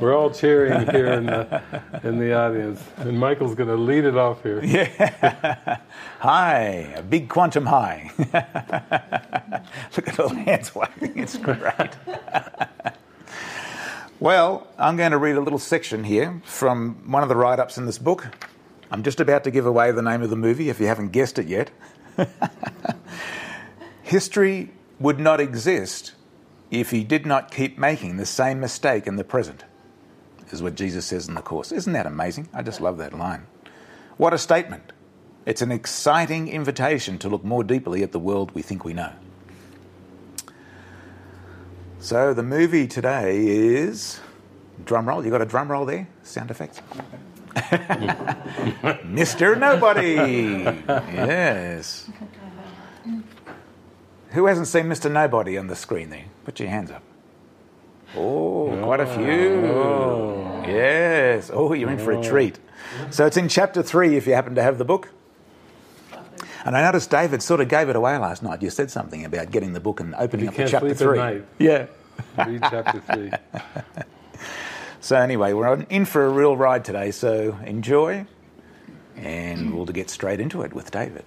We're all cheering here in the, in the audience. And Michael's going to lead it off here. Yeah. hi, a big quantum high. Look at all the hands waving. It's great. well, I'm going to read a little section here from one of the write ups in this book. I'm just about to give away the name of the movie if you haven't guessed it yet. History would not exist if he did not keep making the same mistake in the present, is what Jesus says in the Course. Isn't that amazing? I just love that line. What a statement. It's an exciting invitation to look more deeply at the world we think we know. So the movie today is drum roll. You got a drum roll there? Sound effects. Mr. Nobody. Yes. Who hasn't seen Mr. Nobody on the screen there? Put your hands up. Oh, quite a few. Oh. Yes. Oh, you're in for a oh. treat. So it's in chapter three if you happen to have the book. And I noticed David sort of gave it away last night. You said something about getting the book and opening You up to chapter three. night. Yeah. Read chapter 3. So anyway, we're in for a real ride today. So enjoy, and we'll get straight into it with David.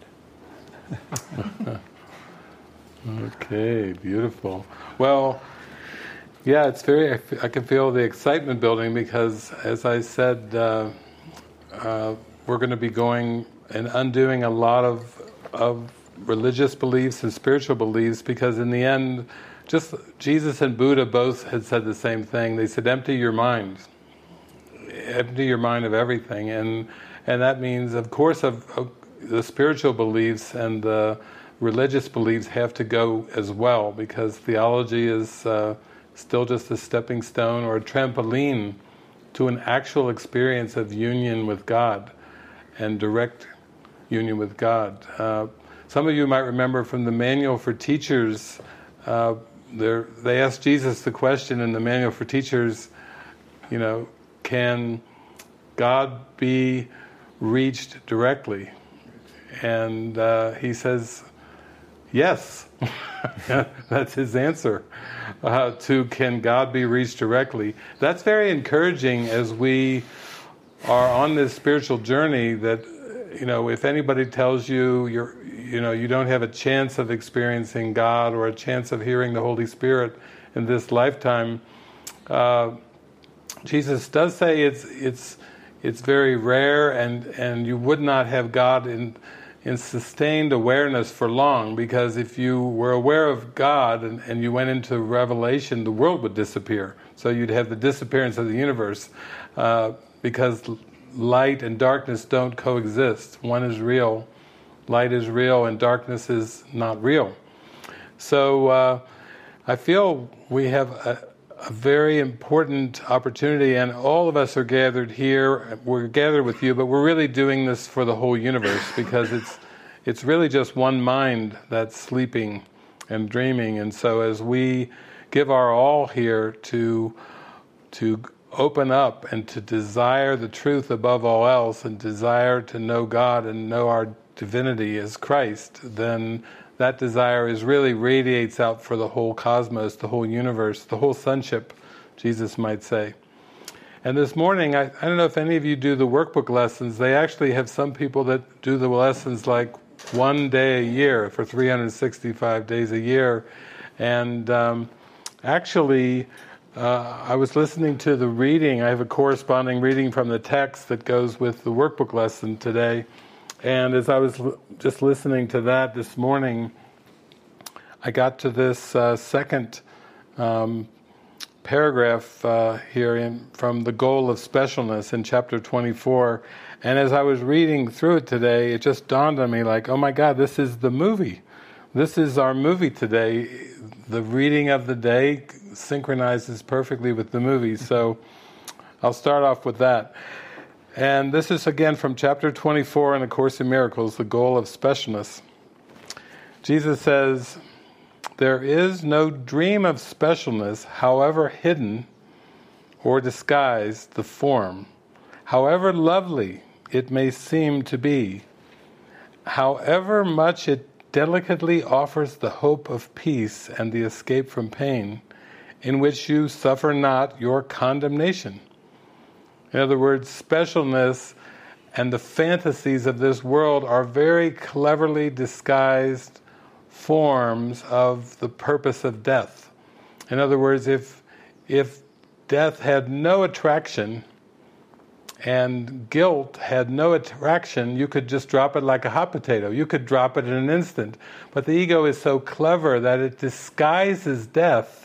Okay, beautiful. Well, yeah, it's very. I can feel the excitement building because, as I said, uh, uh, we're going to be going and undoing a lot of of religious beliefs and spiritual beliefs because, in the end, just Jesus and Buddha both had said the same thing. They said, "Empty your mind, empty your mind of everything," and and that means, of course, of, of the spiritual beliefs and the religious beliefs have to go as well because theology is uh, still just a stepping stone or a trampoline to an actual experience of union with God and direct union with God. Uh, some of you might remember from the manual for teachers, uh, they asked Jesus the question in the manual for teachers, you know, can God be reached directly? And uh, he says, Yes, that's his answer uh, to can God be reached directly. That's very encouraging as we are on this spiritual journey. That you know, if anybody tells you you're, you know, you don't have a chance of experiencing God or a chance of hearing the Holy Spirit in this lifetime, uh, Jesus does say it's it's it's very rare, and and you would not have God in in sustained awareness for long because if you were aware of God and, and you went into revelation, the world would disappear. So you'd have the disappearance of the universe uh, because light and darkness don't coexist. One is real, light is real, and darkness is not real. So uh, I feel we have a, a very important opportunity, and all of us are gathered here. We're gathered with you, but we're really doing this for the whole universe because it's it's really just one mind that's sleeping and dreaming. And so, as we give our all here to to open up and to desire the truth above all else, and desire to know God and know our divinity as Christ, then that desire is really radiates out for the whole cosmos, the whole universe, the whole sonship, Jesus might say. And this morning, I, I don't know if any of you do the workbook lessons. They actually have some people that do the lessons like one day a year for 365 days a year. And um, actually, uh, I was listening to the reading. I have a corresponding reading from the text that goes with the workbook lesson today. And as I was l- just listening to that this morning, I got to this uh, second um, paragraph uh, here in, from the goal of specialness in chapter 24. And as I was reading through it today, it just dawned on me like, oh my God, this is the movie. This is our movie today. The reading of the day synchronizes perfectly with the movie. So I'll start off with that. And this is again from chapter 24 in A Course in Miracles, the goal of specialness. Jesus says, There is no dream of specialness, however hidden or disguised the form, however lovely it may seem to be, however much it delicately offers the hope of peace and the escape from pain. in which you suffer not your condemnation. In other words, specialness and the fantasies of this world are very cleverly disguised forms of the purpose of death. In other words, if, if death had no attraction and guilt had no attraction, you could just drop it like a hot potato. You could drop it in an instant. But the ego is so clever that it disguises death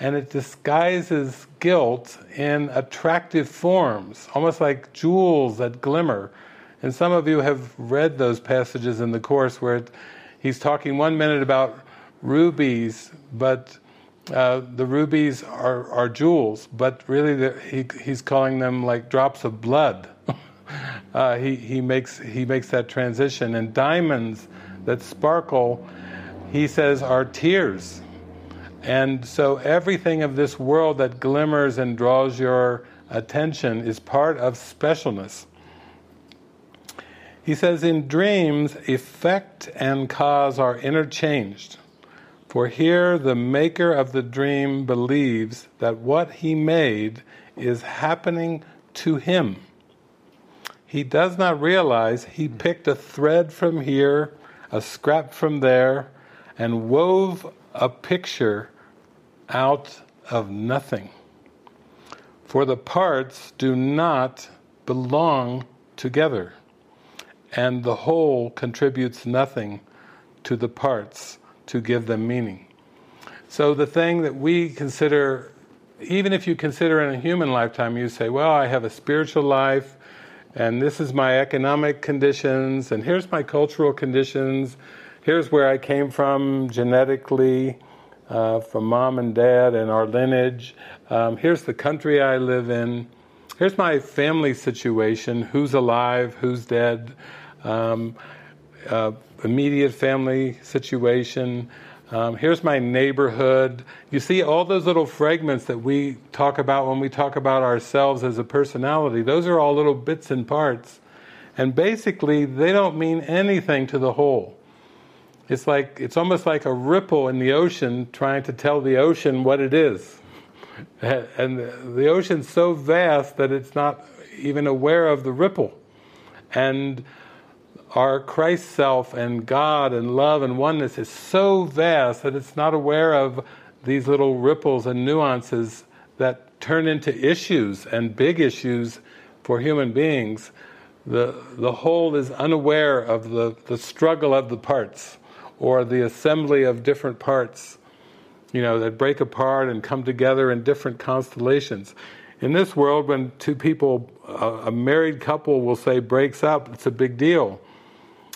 and it disguises guilt in attractive forms, almost like jewels that glimmer. And some of you have read those passages in the Course where it, he's talking one minute about rubies, but uh, the rubies are, are jewels, but really he, he's calling them like drops of blood. uh, he, he, makes, he makes that transition. And diamonds that sparkle, he says, are tears. And so everything of this world that glimmers and draws your attention is part of specialness. He says, in dreams, effect and cause are interchanged. For here the maker of the dream believes that what he made is happening to him. He does not realize he picked a thread from here, a scrap from there, and wove a picture out of nothing. For the parts do not belong together, and the whole contributes nothing to the parts to give them meaning. So the thing that we consider, even if you consider in a human lifetime, you say, well, I have a spiritual life, and this is my economic conditions, and here's my cultural conditions, here's where I came from genetically, uh, from mom and dad and our lineage. Um, here's the country I live in. Here's my family situation who's alive, who's dead, um, uh, immediate family situation. Um, here's my neighborhood. You see, all those little fragments that we talk about when we talk about ourselves as a personality, those are all little bits and parts. And basically, they don't mean anything to the whole. It's like it's almost like a ripple in the ocean trying to tell the ocean what it is. And the ocean's so vast that it's not even aware of the ripple. And our Christ self and God and love and oneness is so vast that it's not aware of these little ripples and nuances that turn into issues and big issues for human beings. The, the whole is unaware of the, the struggle of the parts or the assembly of different parts, you know, that break apart and come together in different constellations. In this world, when two people, a married couple will say breaks up, it's a big deal.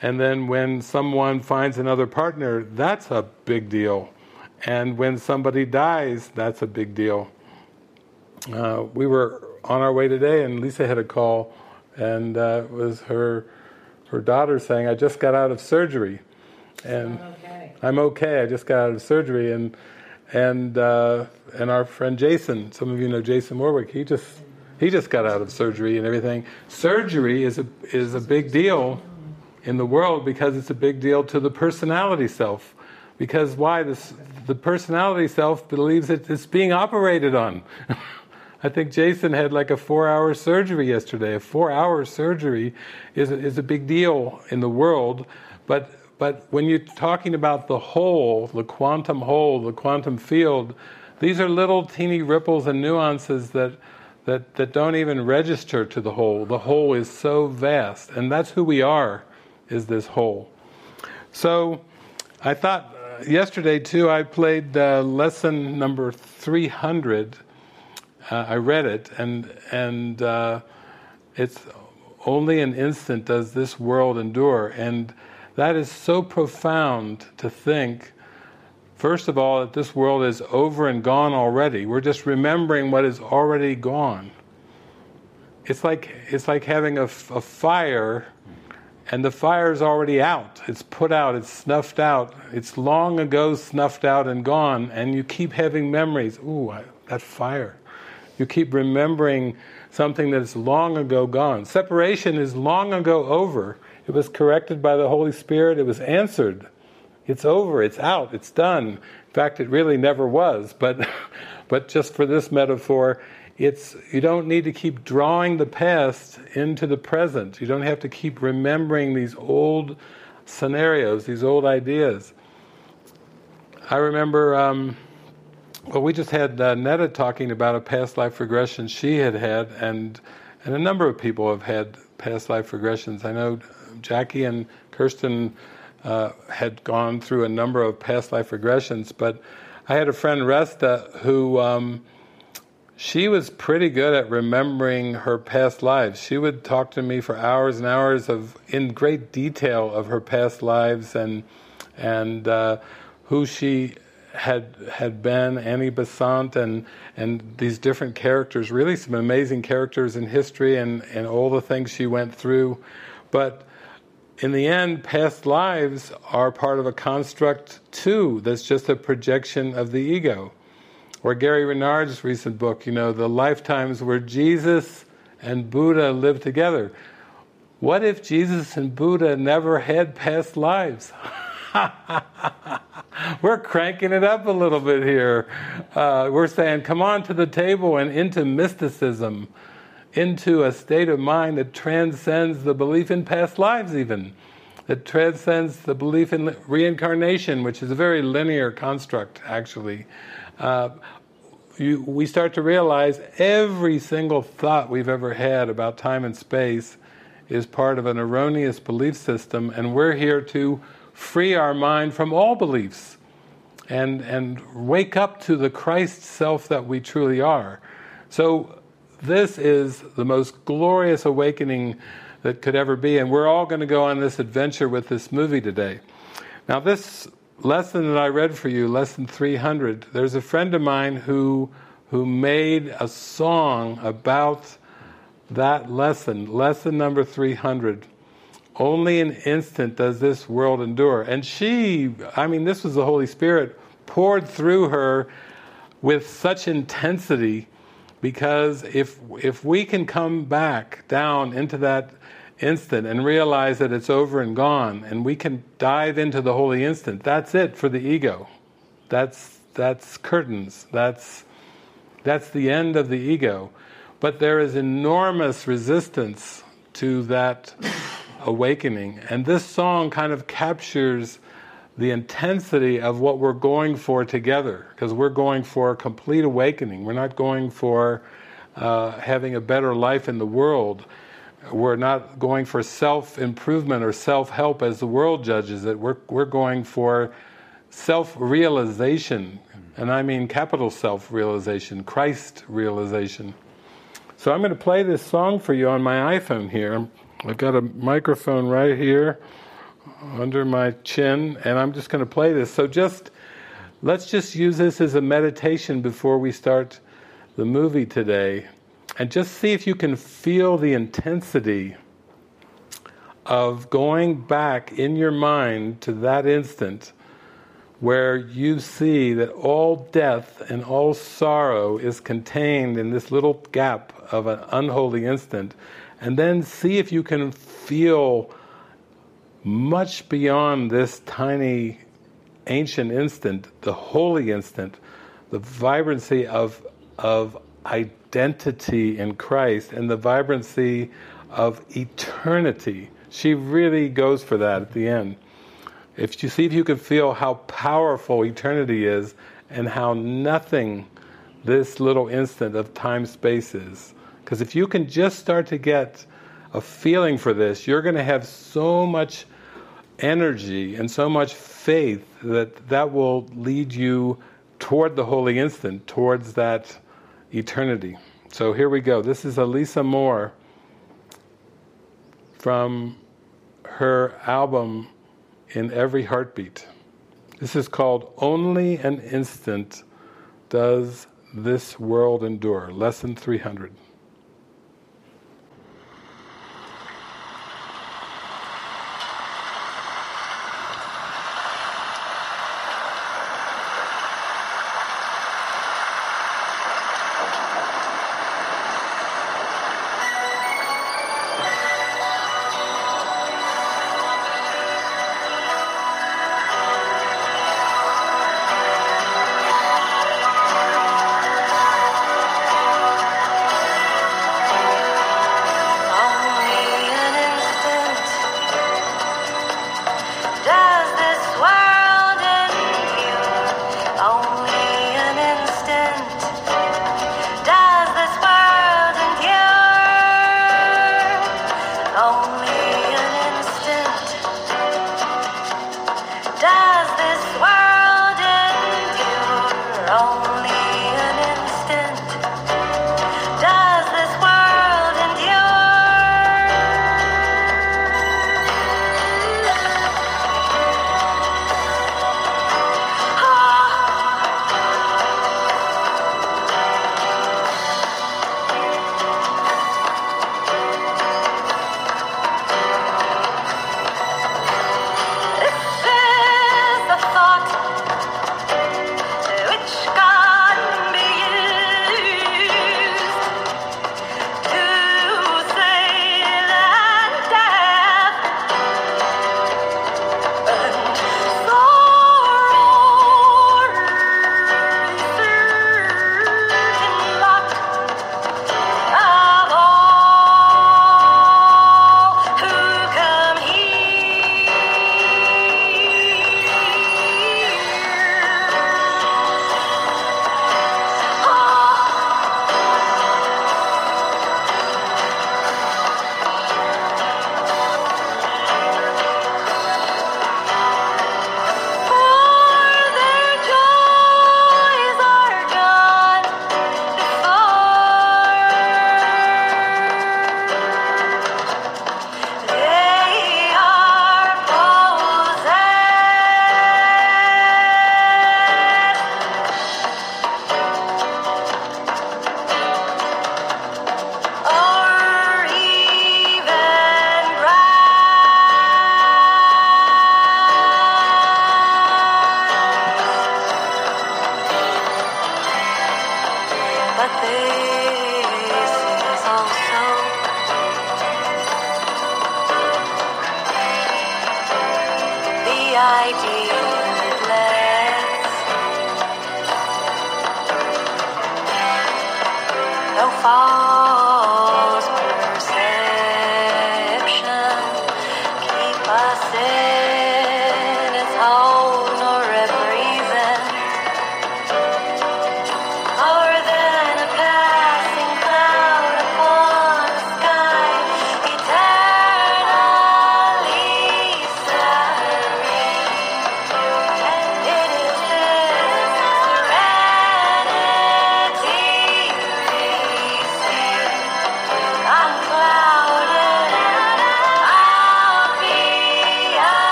And then when someone finds another partner, that's a big deal. And when somebody dies, that's a big deal. Uh, we were on our way today, and Lisa had a call, and uh, it was her her daughter saying, "I just got out of surgery." And I'm okay. I'm okay. I just got out of surgery, and and uh, and our friend Jason. Some of you know Jason Warwick. He just he just got out of surgery and everything. Surgery is a is a big deal in the world because it's a big deal to the personality self. Because why? This the personality self believes that it's being operated on. I think Jason had like a four-hour surgery yesterday. A four-hour surgery is a, is a big deal in the world, but but when you're talking about the whole, the quantum whole, the quantum field, these are little teeny ripples and nuances that, that, that don't even register to the whole. The whole is so vast, and that's who we are, is this whole. So I thought uh, yesterday too, I played uh, lesson number 300. Uh, I read it, and, and uh, it's only an instant does this world endure. And that is so profound to think, first of all, that this world is over and gone already. We're just remembering what is already gone. It's like, it's like having a, a fire and the fire is already out. It's put out, it's snuffed out. It's long ago snuffed out and gone, and you keep having memories. Ooh, I, that fire. You keep remembering something that is long ago gone. Separation is long ago over, it was corrected by the Holy Spirit. It was answered It's over, it's out, it's done. In fact, it really never was, but, but just for this metaphor, it's, you don't need to keep drawing the past into the present. You don't have to keep remembering these old scenarios, these old ideas. I remember, um, well, we just had uh, Netta talking about a past life regression she had had, and and a number of people have had past life regressions. I know Jackie and Kirsten uh, had gone through a number of past life regressions, but I had a friend Resta who um, she was pretty good at remembering her past lives. She would talk to me for hours and hours of in great detail of her past lives and and uh, who she had had been, Annie Besant, and and these different characters. Really, some amazing characters in history and and all the things she went through, but. In the end, past lives are part of a construct too, that's just a projection of the ego. Or Gary Renard's recent book, you know, the lifetimes where Jesus and Buddha lived together. What if Jesus and Buddha never had past lives? we're cranking it up a little bit here. Uh, we're saying, come on to the table and into mysticism, into a state of mind that transcends the belief in past lives, even. That transcends the belief in reincarnation, which is a very linear construct, actually. Uh, you, we start to realize every single thought we've ever had about time and space is part of an erroneous belief system, and we're here to free our mind from all beliefs and, and wake up to the Christ self that we truly are. So, this is the most glorious awakening that could ever be, and we're all going to go on this adventure with this movie today. Now, this lesson that I read for you, lesson 300, there's a friend of mine who, who made a song about that lesson, lesson number 300. Only an instant does this world endure. And she, I mean, this was the Holy Spirit poured through her with such intensity because if if we can come back down into that instant and realize that it's over and gone and we can dive into the holy instant that's it for the ego. That's that's curtains. That's that's the end of the ego. But there is enormous resistance to that awakening. And this song kind of captures the intensity of what we're going for together because we're going for a complete awakening we're not going for uh, having a better life in the world we're not going for self-improvement or self-help as the world judges it. We're, we're going for self-realization, and I mean capital self-realization, Christ realization. So I'm going to play this song for you on my iPhone here. I've got a microphone right here under my chin, and I'm just going to play this. So just let's just use this as a meditation before we start the movie today. And just see if you can feel the intensity of going back in your mind to that instant where you see that all death and all sorrow is contained in this little gap of an unholy instant. And then see if you can feel much beyond this tiny ancient instant, the holy instant, the vibrancy of, of identity in Christ and the vibrancy of eternity. She really goes for that at the end. If you see if you can feel how powerful eternity is and how nothing this little instant of time space is. Because if you can just start to get a feeling for this, you're going to have so much energy and so much faith that that will lead you toward the holy instant, towards that eternity. So here we go. This is Elisa Moore from her album In Every Heartbeat. This is called Only an Instant Does This World Endure, Lesson 300.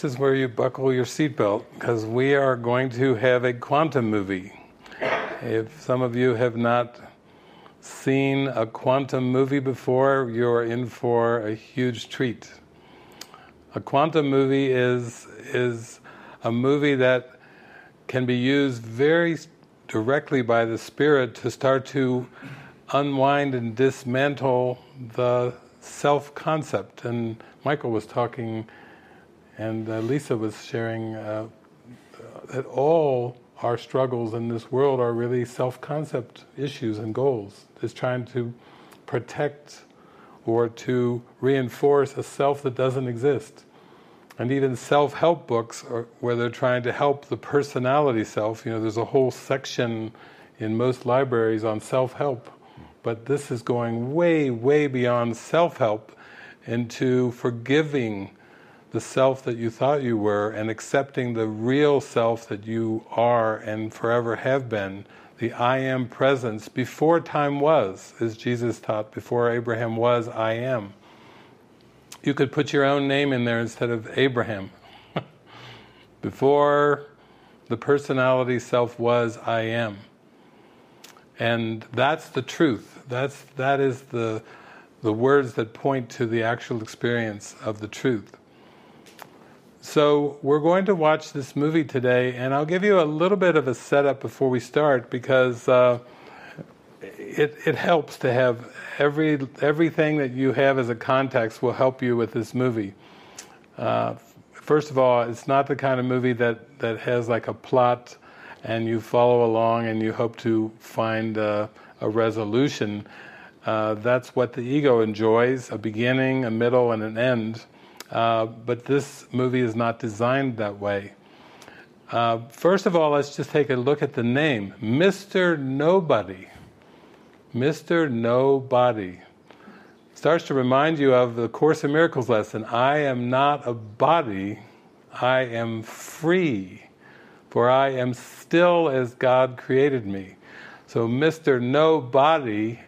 This is where you buckle your seatbelt because we are going to have a quantum movie. If some of you have not seen a quantum movie before, you're in for a huge treat. A quantum movie is is a movie that can be used very directly by the spirit to start to unwind and dismantle the self concept. And Michael was talking, and uh, Lisa was sharing uh, that all our struggles in this world are really self concept issues and goals. Is trying to protect or to reinforce a self that doesn't exist. And even self-help books, are, where they're trying to help the personality self, you know, there's a whole section in most libraries on self-help. But this is going way, way beyond self-help into forgiving the self that you thought you were and accepting the real self that you are and forever have been, the I am presence before time was, as Jesus taught, before Abraham was, I am. You could put your own name in there instead of Abraham. before the personality self was, I am. And that's the truth. That's that is the the words that point to the actual experience of the truth. So we're going to watch this movie today, and I'll give you a little bit of a setup before we start because uh, it it helps to have every everything that you have as a context will help you with this movie. Uh, first of all, it's not the kind of movie that that has like a plot and you follow along and you hope to find a, a resolution. Uh, that's what the ego enjoys: a beginning, a middle, and an end. Uh, but this movie is not designed that way. Uh, first of all, let's just take a look at the name Mr. Nobody. Mr. Nobody. Starts to remind you of the Course in Miracles lesson I am not a body, I am free, for I am still as God created me. So, Mr. Nobody,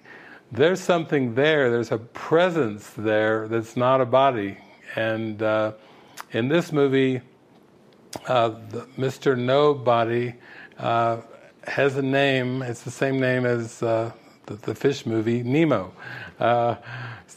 there's something there, there's a presence there that's not a body. And uh, in this movie, uh, Mr. Nobody uh, has a name. It's the same name as uh, the, the, fish movie, Nemo. Uh,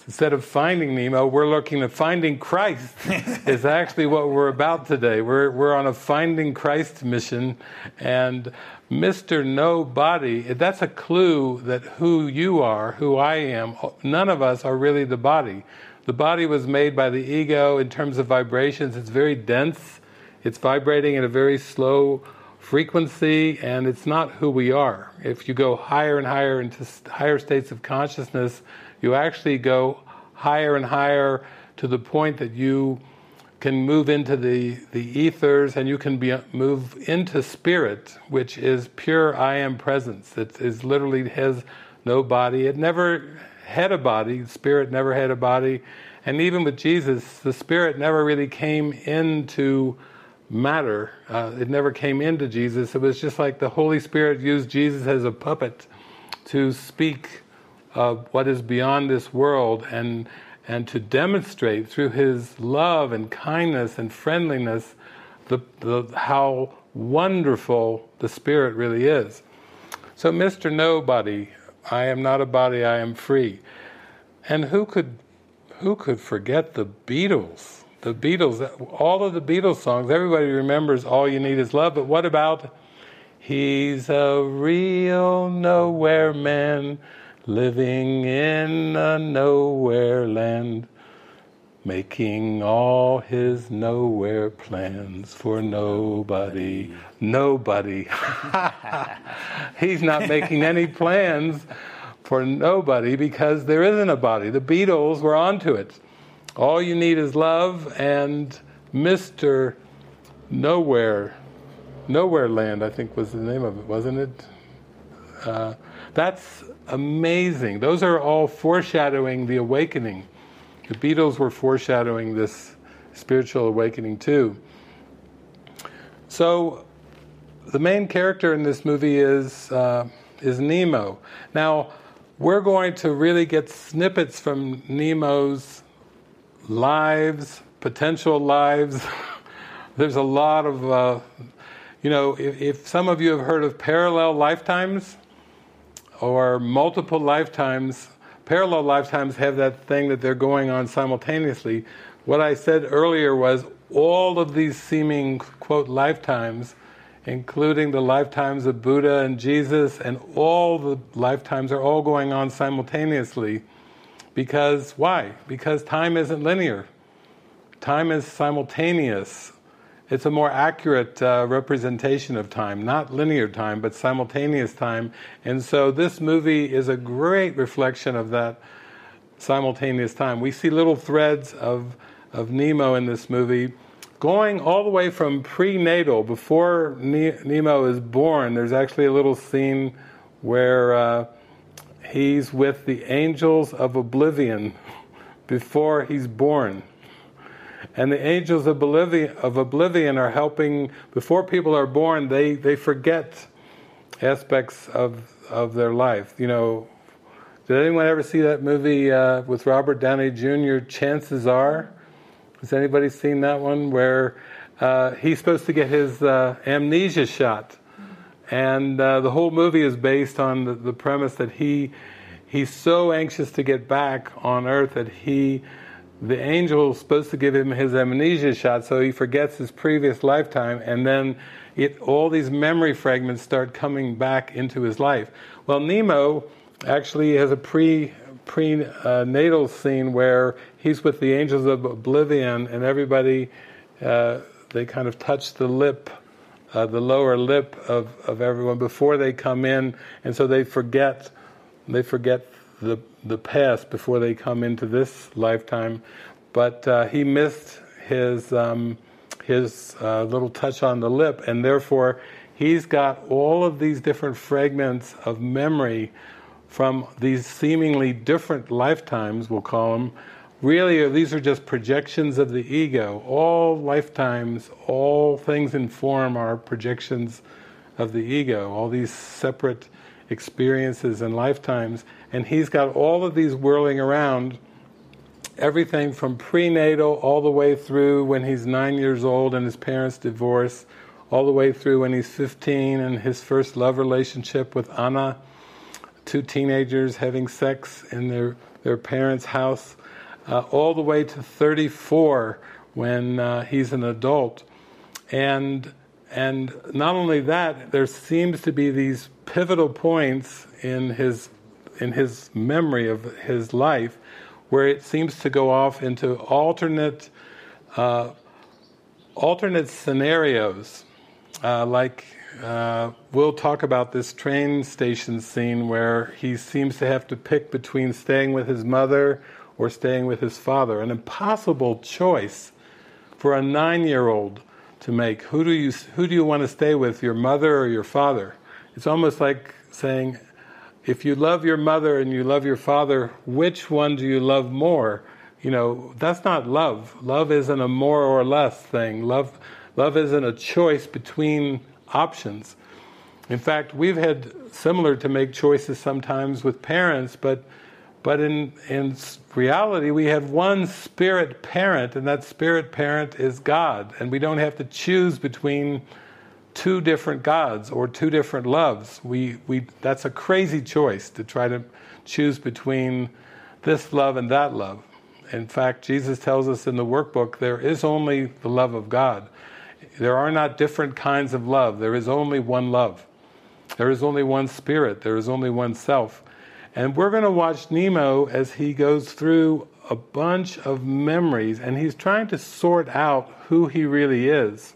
instead of finding Nemo, we're looking at finding Christ. is actually what we're about today. We're we're on a finding Christ mission, and Mr. Nobody. That's a clue that who you are, who I am. None of us are really the body. The body was made by the ego in terms of vibrations. It's very dense. It's vibrating at a very slow frequency, and it's not who we are. If you go higher and higher into higher states of consciousness, you actually go higher and higher to the point that you can move into the, the ethers and you can be, move into spirit, which is pure I am presence. It is literally has no body. It never had a body, the spirit never had a body. And even with Jesus, the spirit never really came into matter. Uh, it never came into Jesus. It was just like the Holy Spirit used Jesus as a puppet to speak of what is beyond this world and and to demonstrate through his love and kindness and friendliness the, the, how wonderful the Spirit really is. So, Mr. Nobody I am not a body, I am free. And who could who could forget the Beatles? The Beatles, all of the Beatles songs, everybody remembers All You Need Is Love, but what about He's a real nowhere man living in a nowhere land? Making all his nowhere plans for nobody. Nobody. He's not making any plans for nobody because there isn't a body. The Beatles were onto it. All you need is love and Mr. Nowhere. Nowhere Land, I think was the name of it, wasn't it? Uh, that's amazing. Those are all foreshadowing the awakening the Beatles were foreshadowing this spiritual awakening too. So, the main character in this movie is uh, is Nemo. Now, we're going to really get snippets from Nemo's lives, potential lives. There's a lot of, uh, you know, if, if some of you have heard of parallel lifetimes or multiple lifetimes, parallel lifetimes have that thing that they're going on simultaneously. What I said earlier was all of these seeming, quote, lifetimes, including the lifetimes of Buddha and Jesus, and all the lifetimes are all going on simultaneously. Because, why? Because time isn't linear. Time is simultaneous. It's a more accurate uh, representation of time, not linear time, but simultaneous time. And so this movie is a great reflection of that simultaneous time. We see little threads of, of Nemo in this movie, going all the way from prenatal, before ne- Nemo is born. There's actually a little scene where uh, he's with the angels of oblivion before he's born. And the angels of oblivion, of oblivion are helping, before people are born, they, they forget aspects of, of their life. You know, did anyone ever see that movie uh, with Robert Downey Jr., Chances Are? Has anybody seen that one where uh, he's supposed to get his uh, amnesia shot? And uh, the whole movie is based on the, the premise that he he's so anxious to get back on earth that he the angel is supposed to give him his amnesia shot so he forgets his previous lifetime and then it, all these memory fragments start coming back into his life. Well, Nemo actually has a pre prenatal scene where he's with the angels of oblivion and everybody uh, they kind of touch the lip uh, the lower lip of, of everyone before they come in and so they forget they forget the the past before they come into this lifetime. But uh, he missed his um, his uh, little touch on the lip, and therefore he's got all of these different fragments of memory from these seemingly different lifetimes. We'll call them. Really, these are just projections of the ego. All lifetimes, all things in form are projections of the ego. All these separate experiences and lifetimes and he's got all of these whirling around, everything from prenatal all the way through when he's nine years old and his parents divorce, all the way through when he's 15 and his first love relationship with Anna, two teenagers having sex in their, their parents' house, uh, all the way to 34 when uh, he's an adult. And and not only that, there seems to be these pivotal points in his in his memory of his life where it seems to go off into alternate uh, alternate scenarios. Uh, like uh, we'll talk about this train station scene where he seems to have to pick between staying with his mother or staying with his father. An impossible choice for a nine-year-old to make. Who do you who do you want to stay with your mother or your father? It's almost like saying if you love your mother and you love your father, which one do you love more? You know, that's not love. Love isn't a more or less thing. Love, love isn't a choice between options. In fact, we've had similar to make choices sometimes with parents, but but in in reality, we have one spirit parent, and that spirit parent is God, and we don't have to choose between two different gods or two different loves. We, we, that's a crazy choice to try to choose between this love and that love. In fact, Jesus tells us in the workbook there is only the love of God. There are not different kinds of love, there is only one love. There is only one spirit, there is only one self. And we're going to watch Nemo as he goes through a bunch of memories and he's trying to sort out who he really is.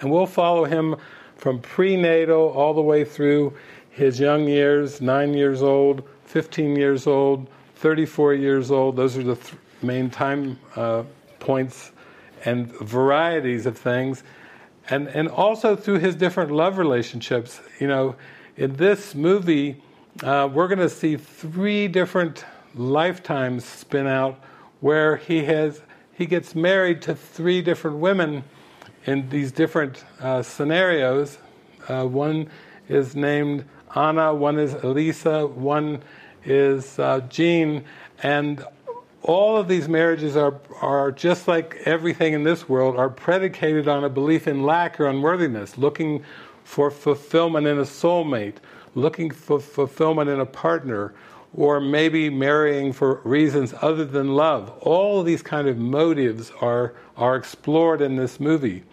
And we'll follow him from prenatal all the way through his young years, nine years old, 15 years old, 34 years old. Those are the th- main time uh, points and varieties of things. And, and also through his different love relationships. You know, in this movie, uh, we're going to see three different lifetimes spin out where he has he gets married to three different women in these different uh, scenarios. Uh, one is named Anna, one is Elisa, one is uh, Jean, and all of these marriages are, are just like everything in this world, are predicated on a belief in lack or unworthiness, looking for fulfillment in a soulmate, looking for fulfillment in a partner, or maybe marrying for reasons other than love. All these kind of motives are, are explored in this movie.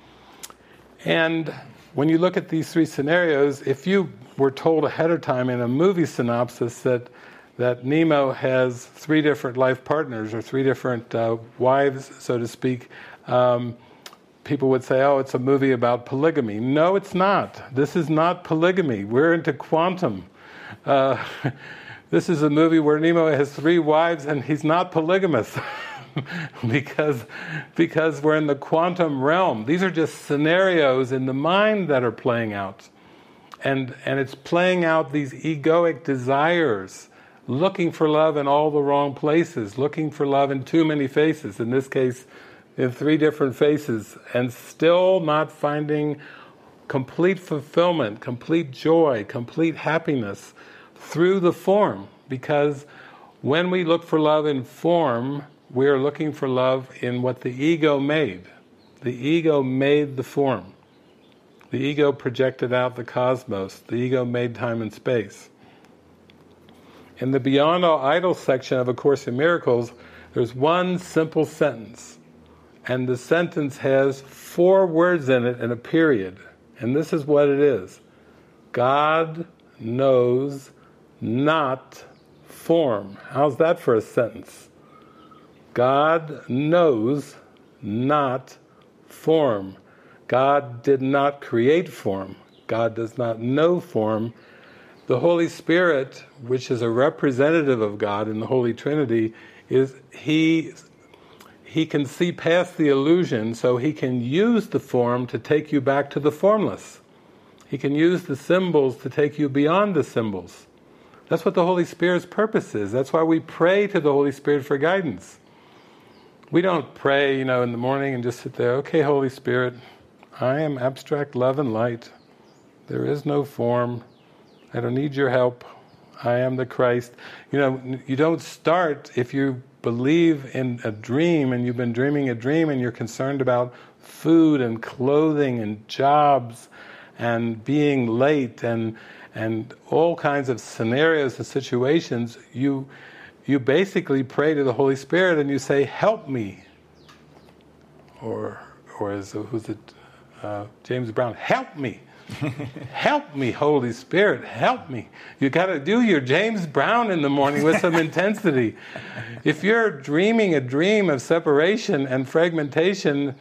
And when you look at these three scenarios, if you were told ahead of time in a movie synopsis that that Nemo has three different life partners or three different uh, wives, so to speak, um, people would say, oh, it's a movie about polygamy. No, it's not. This is not polygamy. We're into quantum. Uh, this is a movie where Nemo has three wives and he's not polygamous. because, because we're in the quantum realm. These are just scenarios in the mind that are playing out. And, and it's playing out these egoic desires looking for love in all the wrong places, looking for love in too many faces, in this case, in three different faces, and still not finding complete fulfillment, complete joy, complete happiness through the form. Because when we look for love in form, we are looking for love in what the ego made. The ego made the form. The ego projected out the cosmos. The ego made time and space. In the Beyond All Idols section of A Course in Miracles, there's one simple sentence. And the sentence has four words in it and a period. And this is what it is God knows not form. How's that for a sentence? God knows not form. God did not create form. God does not know form. The Holy Spirit, which is a representative of God in the Holy Trinity, is He he can see past the illusion, so he can use the form to take you back to the formless. He can use the symbols to take you beyond the symbols. That's what the Holy Spirit's purpose is. That's why we pray to the Holy Spirit for guidance. We don't pray, you know, in the morning and just sit there, okay, Holy Spirit, I am abstract love and light. There is no form. I don't need your help. I am the Christ. You know, you don't start if you believe in a dream and you've been dreaming a dream and you're concerned about food and clothing and jobs and being late and and all kinds of scenarios and situations, you you basically pray to the Holy Spirit and you say, "Help me." Or or as who's it? Uh, James Brown, "Help me." help me, Holy Spirit, help me. You got to do your James Brown in the morning with some intensity. If you're dreaming a dream of separation and fragmentation,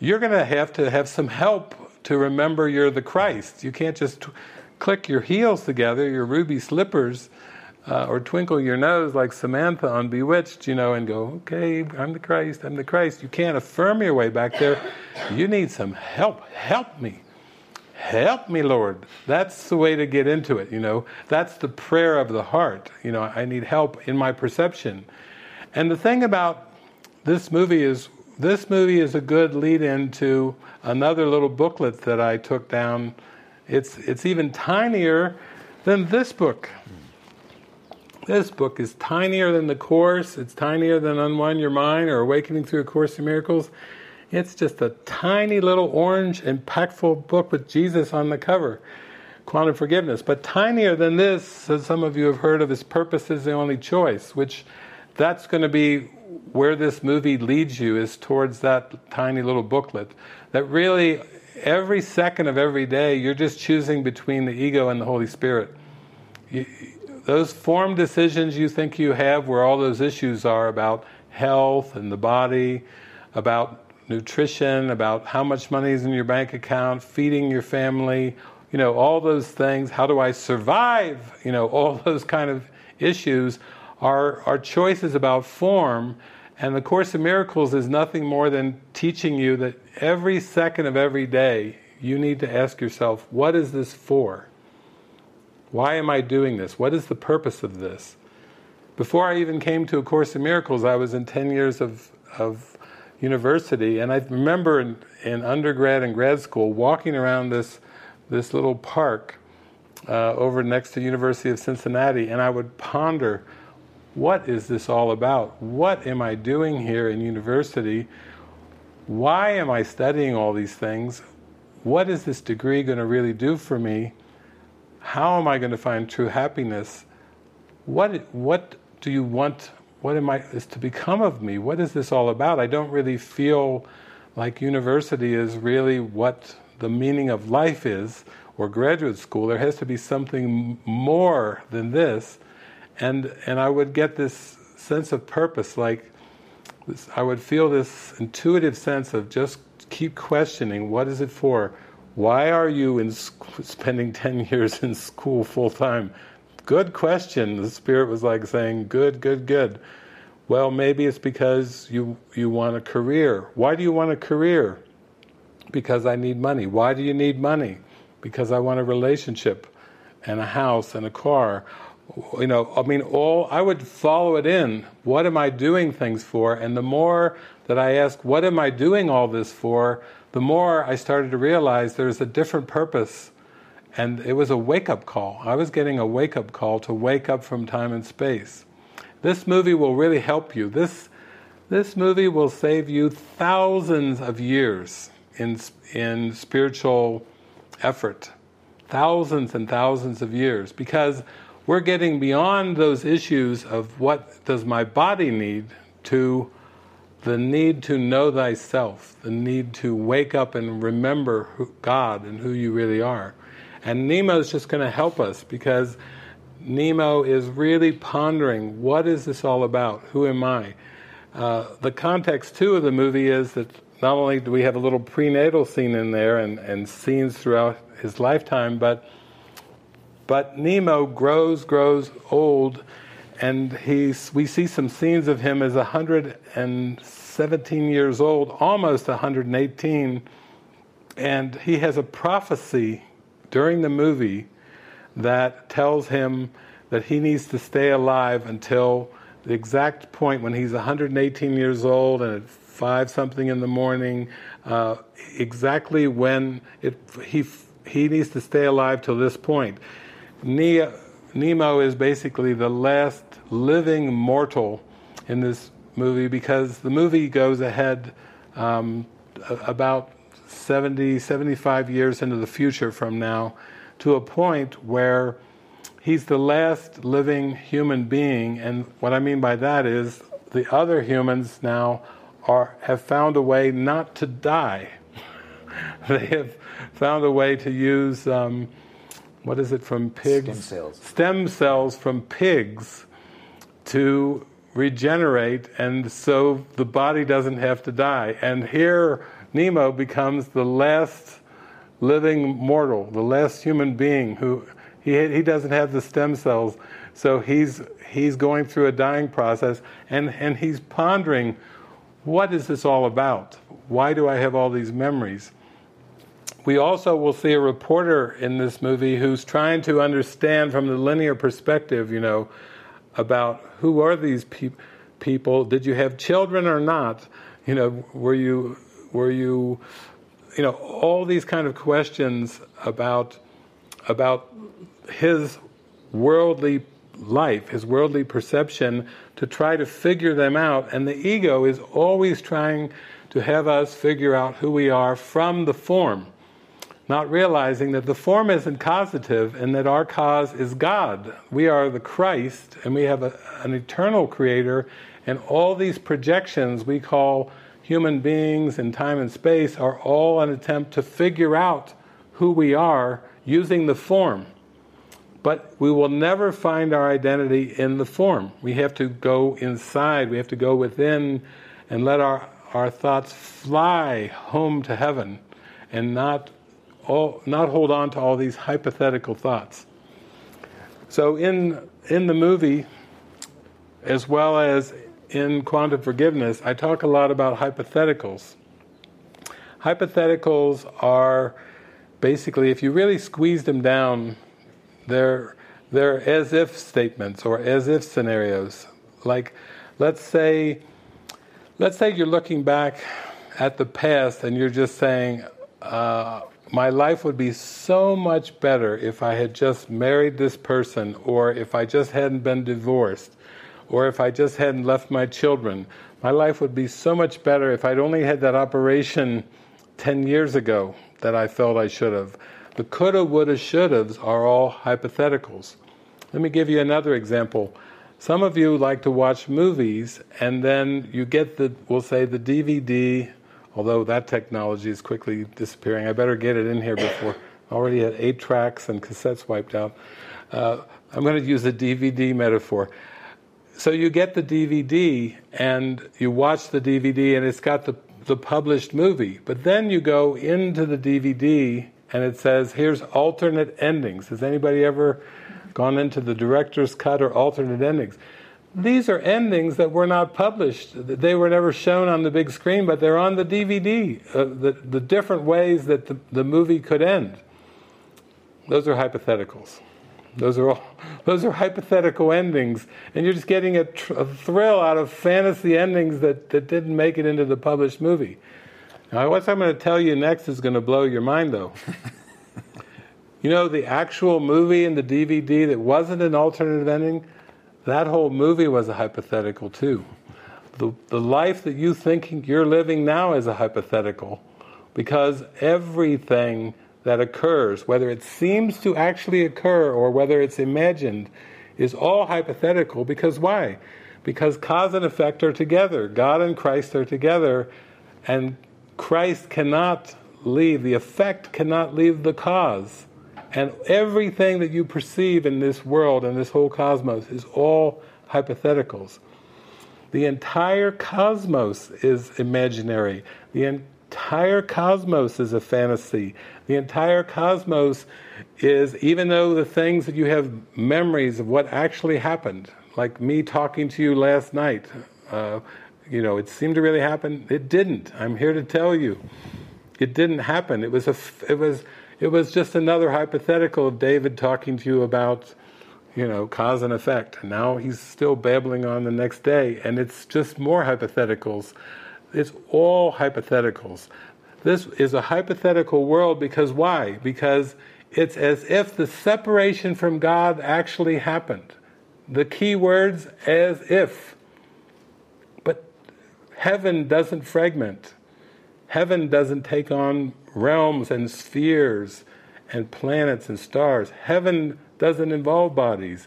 you're going to have to have some help to remember you're the Christ. You can't just t- click your heels together, your ruby slippers, uh, or twinkle your nose like Samantha on Bewitched, you know, and go, okay, I'm the Christ, I'm the Christ. You can't affirm your way back there. You need some help. Help me. Help me, Lord. That's the way to get into it, you know. That's the prayer of the heart. You know, I need help in my perception. And the thing about this movie is this movie is a good lead into another little booklet that I took down. It's it's even tinier than this book. This book is tinier than the course, it's tinier than Unwind Your Mind or Awakening Through a Course in Miracles. It's just a tiny little orange, impactful book with Jesus on the cover. Quantum Forgiveness. But tinier than this, as some of you have heard of, His Purpose is the Only Choice, which that's going to be where this movie leads you, is towards that tiny little booklet. That really, every second of every day, you're just choosing between the ego and the Holy Spirit. You, those form decisions you think you have, where all those issues are about health and the body, about nutrition, about how much money is in your bank account, feeding your family, you know, all those things. How do I survive? You know, all those kind of issues are, are choices about form. And the Course in Miracles is nothing more than teaching you that every second of every day you need to ask yourself, what is this for? Why am I doing this? What is the purpose of this? Before I even came to A Course in Miracles, I was in 10 years of, of university, and I remember in, in, undergrad and grad school walking around this this little park uh, over next to University of Cincinnati, and I would ponder what is this all about? What am I doing here in university? Why am I studying all these things? What is this degree going to really do for me? How am I going to find true happiness? What what do you want? What am I is to become of me? What is this all about? I don't really feel like university is really what the meaning of life is, or graduate school. There has to be something more than this, and and I would get this sense of purpose, like I would feel this intuitive sense of just keep questioning. What is it for? Why are you in spending ten years in school full time? Good question. The spirit was like saying, "Good, good, good." Well, maybe it's because you you want a career. Why do you want a career? Because I need money. Why do you need money? Because I want a relationship and a house and a car. You know, I mean, all I would follow it in. What am I doing things for? And the more that I ask, what am I doing all this for? The more I started to realize there's a different purpose. And it was a wake up call. I was getting a wake up call to wake up from time and space. This movie will really help you. This, this movie will save you thousands of years in, in spiritual effort. Thousands and thousands of years. Because we're getting beyond those issues of what does my body need to the need to know thyself, the need to wake up and remember who, God and who you really are. And Nemo is just going to help us because Nemo is really pondering what is this all about? Who am I? Uh, the context too of the movie is that not only do we have a little prenatal scene in there and, and scenes throughout his lifetime, but but Nemo grows, grows old, and he's, we see some scenes of him as 117 years old, almost 118, and he has a prophecy during the movie that tells him that he needs to stay alive until the exact point when he's 118 years old and at five something in the morning, uh, exactly when it, he he needs to stay alive till this point. Nemo is basically the last living mortal in this movie because the movie goes ahead um, about 70, 75 years into the future from now to a point where he's the last living human being, and what I mean by that is the other humans now are have found a way not to die. they have found a way to use um, what is it from pigs? Stem cells. Stem cells from pigs to regenerate, and so the body doesn't have to die. And here, Nemo becomes the last living mortal, the last human being who he he doesn't have the stem cells, so he's he's going through a dying process, and and he's pondering, what is this all about? Why do I have all these memories? We also will see a reporter in this movie who's trying to understand from the linear perspective, you know, about who are these pe- people? Did you have children or not? You know, were you were you you know all these kind of questions about about his worldly life, his worldly perception, to try to figure them out. And the ego is always trying to have us figure out who we are from the form not realizing that the form isn't causative and that our cause is God. We are the Christ and we have a, an eternal creator, and all these projections we call human beings in time and space are all an attempt to figure out who we are using the form. But we will never find our identity in the form. We have to go inside, we have to go within and let our, our thoughts fly home to heaven and not all, not hold on to all these hypothetical thoughts. So in in the movie, as well as in quantum forgiveness, I talk a lot about hypotheticals. Hypotheticals are basically, if you really squeeze them down, they're they're as if statements or as if scenarios. Like, let's say, let's say you're looking back at the past and you're just saying. Uh, my life would be so much better if I had just married this person or if I just hadn't been divorced or if I just hadn't left my children. My life would be so much better if I'd only had that operation 10 years ago that I felt I should have. The coulda, woulda, shouldas are all hypotheticals. Let me give you another example. Some of you like to watch movies and then you get the, we'll say, the DVD, although that technology is quickly disappearing. I better get it in here before. I already had eight tracks and cassettes wiped out. Uh, I'm going to use a DVD metaphor. So you get the DVD and you watch the DVD and it's got the, the published movie. But then you go into the DVD and it says, here's alternate endings. Has anybody ever gone into the director's cut or alternate endings? These are endings that were not published. They were never shown on the big screen, but they're on the DVD. Uh, the, the different ways that the, the movie could end. Those are hypotheticals. Those are all, those are hypothetical endings, and you're just getting a, tr- a, thrill out of fantasy endings that, that didn't make it into the published movie. Now, what I'm going to tell you next is going to blow your mind, though. you know, the actual movie and the DVD that wasn't an alternative ending, that whole movie was a hypothetical too. The, the life that you think you're living now is a hypothetical, because everything that occurs, whether it seems to actually occur or whether it's imagined, is all hypothetical because why? Because cause and effect are together. God and Christ are together, and Christ cannot leave, the effect cannot leave the cause. And everything that you perceive in this world and this whole cosmos is all hypotheticals. The entire cosmos is imaginary. The entire cosmos is a fantasy. The entire cosmos is, even though the things that you have memories of what actually happened, like me talking to you last night, uh, you know, it seemed to really happen. It didn't. I'm here to tell you, it didn't happen. It was a, it was, it was just another hypothetical of David talking to you about, you know, cause and effect. And now he's still babbling on the next day, and it's just more hypotheticals. It's all hypotheticals. This is a hypothetical world because why? Because it's as if the separation from God actually happened. The key words, as if. But heaven doesn't fragment. Heaven doesn't take on realms and spheres and planets and stars. Heaven doesn't involve bodies.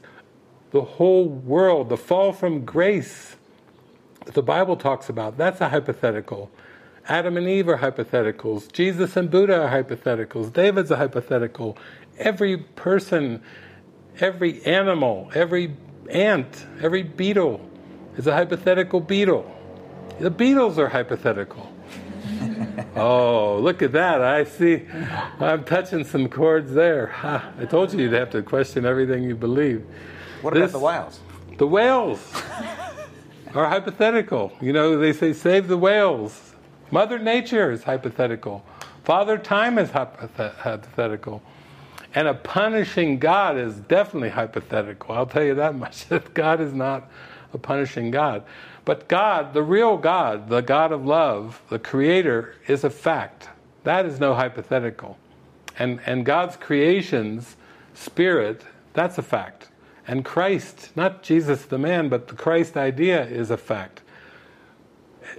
The whole world, the fall from grace that the Bible talks about, that's a hypothetical. Adam and Eve are hypotheticals. Jesus and Buddha are hypotheticals. David's a hypothetical. Every person, every animal, every ant, every beetle is a hypothetical beetle. The beetles are hypothetical. oh, look at that. I see. I'm touching some chords there. I told you you'd have to question everything you believe. What This- about the whales? The whales are hypothetical. You know, they say save the whales. Mother Nature is hypothetical. Father Time is hypothetical. And a punishing God is definitely hypothetical. I'll tell you that much. God is not a punishing God. But God, the real God, the God of love, the Creator, is a fact. That is no hypothetical. And, and God's creations, spirit, that's a fact. And Christ, not Jesus the man, but the Christ idea is a fact.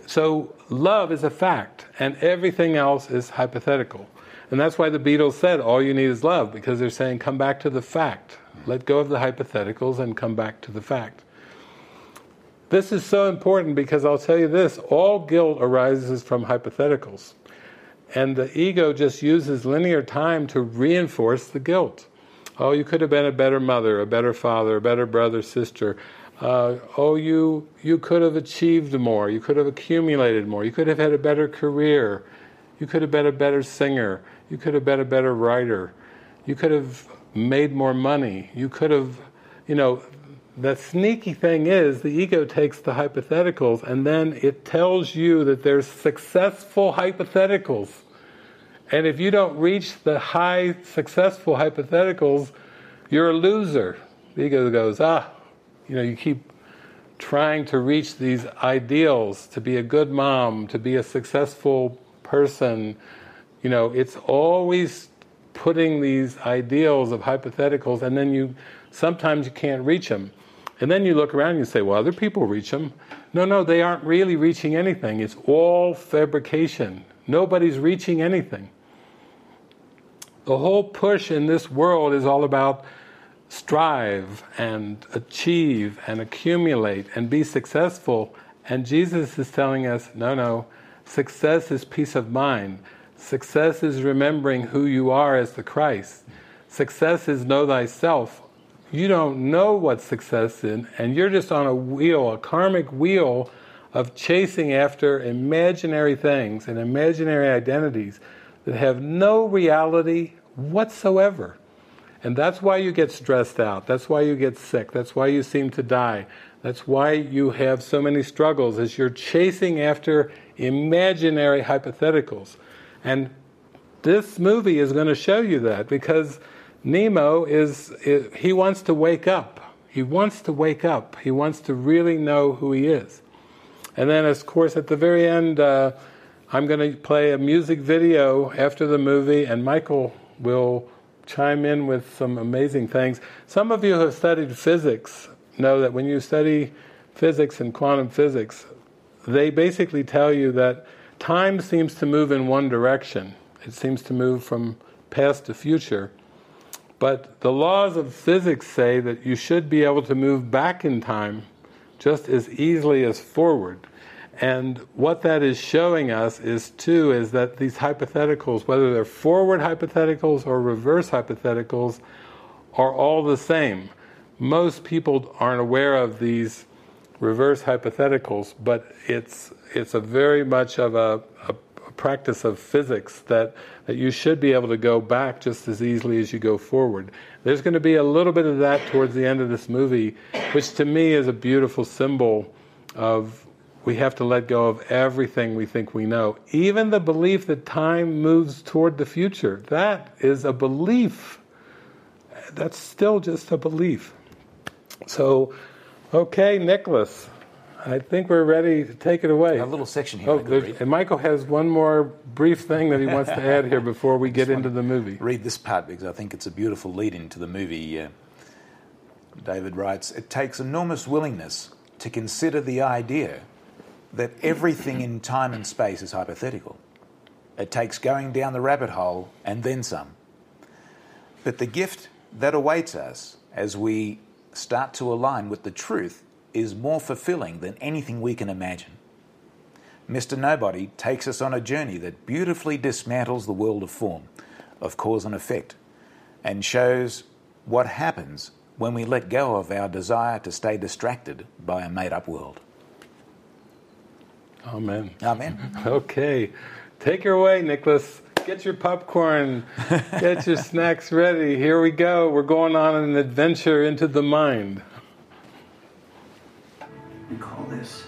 So love is a fact, and everything else is hypothetical. And that's why the Beatles said, all you need is love, because they're saying, come back to the fact. Let go of the hypotheticals and come back to the fact. This is so important because I'll tell you this all guilt arises from hypotheticals. And the ego just uses linear time to reinforce the guilt. Oh, you could have been a better mother, a better father, a better brother, sister. Uh, oh, you you could have achieved more. You could have accumulated more. You could have had a better career. You could have been a better singer. You could have been a better writer. You could have made more money. You could have, you know, the sneaky thing is the ego takes the hypotheticals and then it tells you that there's successful hypotheticals. And if you don't reach the high successful hypotheticals, you're a loser. The ego goes, ah, you know, you keep trying to reach these ideals to be a good mom, to be a successful person. You know, it's always putting these ideals of hypotheticals, and then you sometimes you can't reach them. And then you look around and you say, well, other people reach them. No, no, they aren't really reaching anything. It's all fabrication. Nobody's reaching anything. The whole push in this world is all about strive and achieve and accumulate and be successful. And Jesus is telling us no, no, success is peace of mind. Success is remembering who you are as the Christ. Success is know thyself. You don't know what success is, and you're just on a wheel, a karmic wheel of chasing after imaginary things and imaginary identities that have no reality whatsoever. And that's why you get stressed out. That's why you get sick. That's why you seem to die. That's why you have so many struggles, is you're chasing after imaginary hypotheticals. And this movie is going to show you that because Nemo is, is, he wants to wake up. He wants to wake up. He wants to really know who he is. And then, of course, at the very end, uh, I'm going to play a music video after the movie, and Michael will chime in with some amazing things. Some of you who have studied physics know that when you study physics and quantum physics, they basically tell you that time seems to move in one direction. It seems to move from past to future. But the laws of physics say that you should be able to move back in time just as easily as forward. And what that is showing us is too is that these hypotheticals, whether they're forward hypotheticals or reverse hypotheticals, are all the same. Most people aren't aware of these reverse hypotheticals, but it's it's a very much of a, a, practice of physics that, that you should be able to go back just as easily as you go forward. There's going to be a little bit of that towards the end of this movie, which to me is a beautiful symbol of we have to let go of everything we think we know. Even the belief that time moves toward the future, that is a belief. That's still just a belief. So, okay, Nicholas, I think we're ready to take it away. A little section here. Oh, and Michael has one more brief thing that he wants to add here before we get into the movie. read this part because I think it's a beautiful lead into the movie. Uh, David writes It takes enormous willingness to consider the idea that everything in time and space is hypothetical. It takes going down the rabbit hole and then some. But the gift that awaits us as we start to align with the truth is more fulfilling than anything we can imagine. Mr. Nobody takes us on a journey that beautifully dismantles the world of form, of cause and effect, and shows what happens when we let go of our desire to stay distracted by a made up world. Amen. Amen. Okay, take her away, Nicholas. Get your popcorn, get your snacks ready. Here we go. We're going on an adventure into the mind. We call this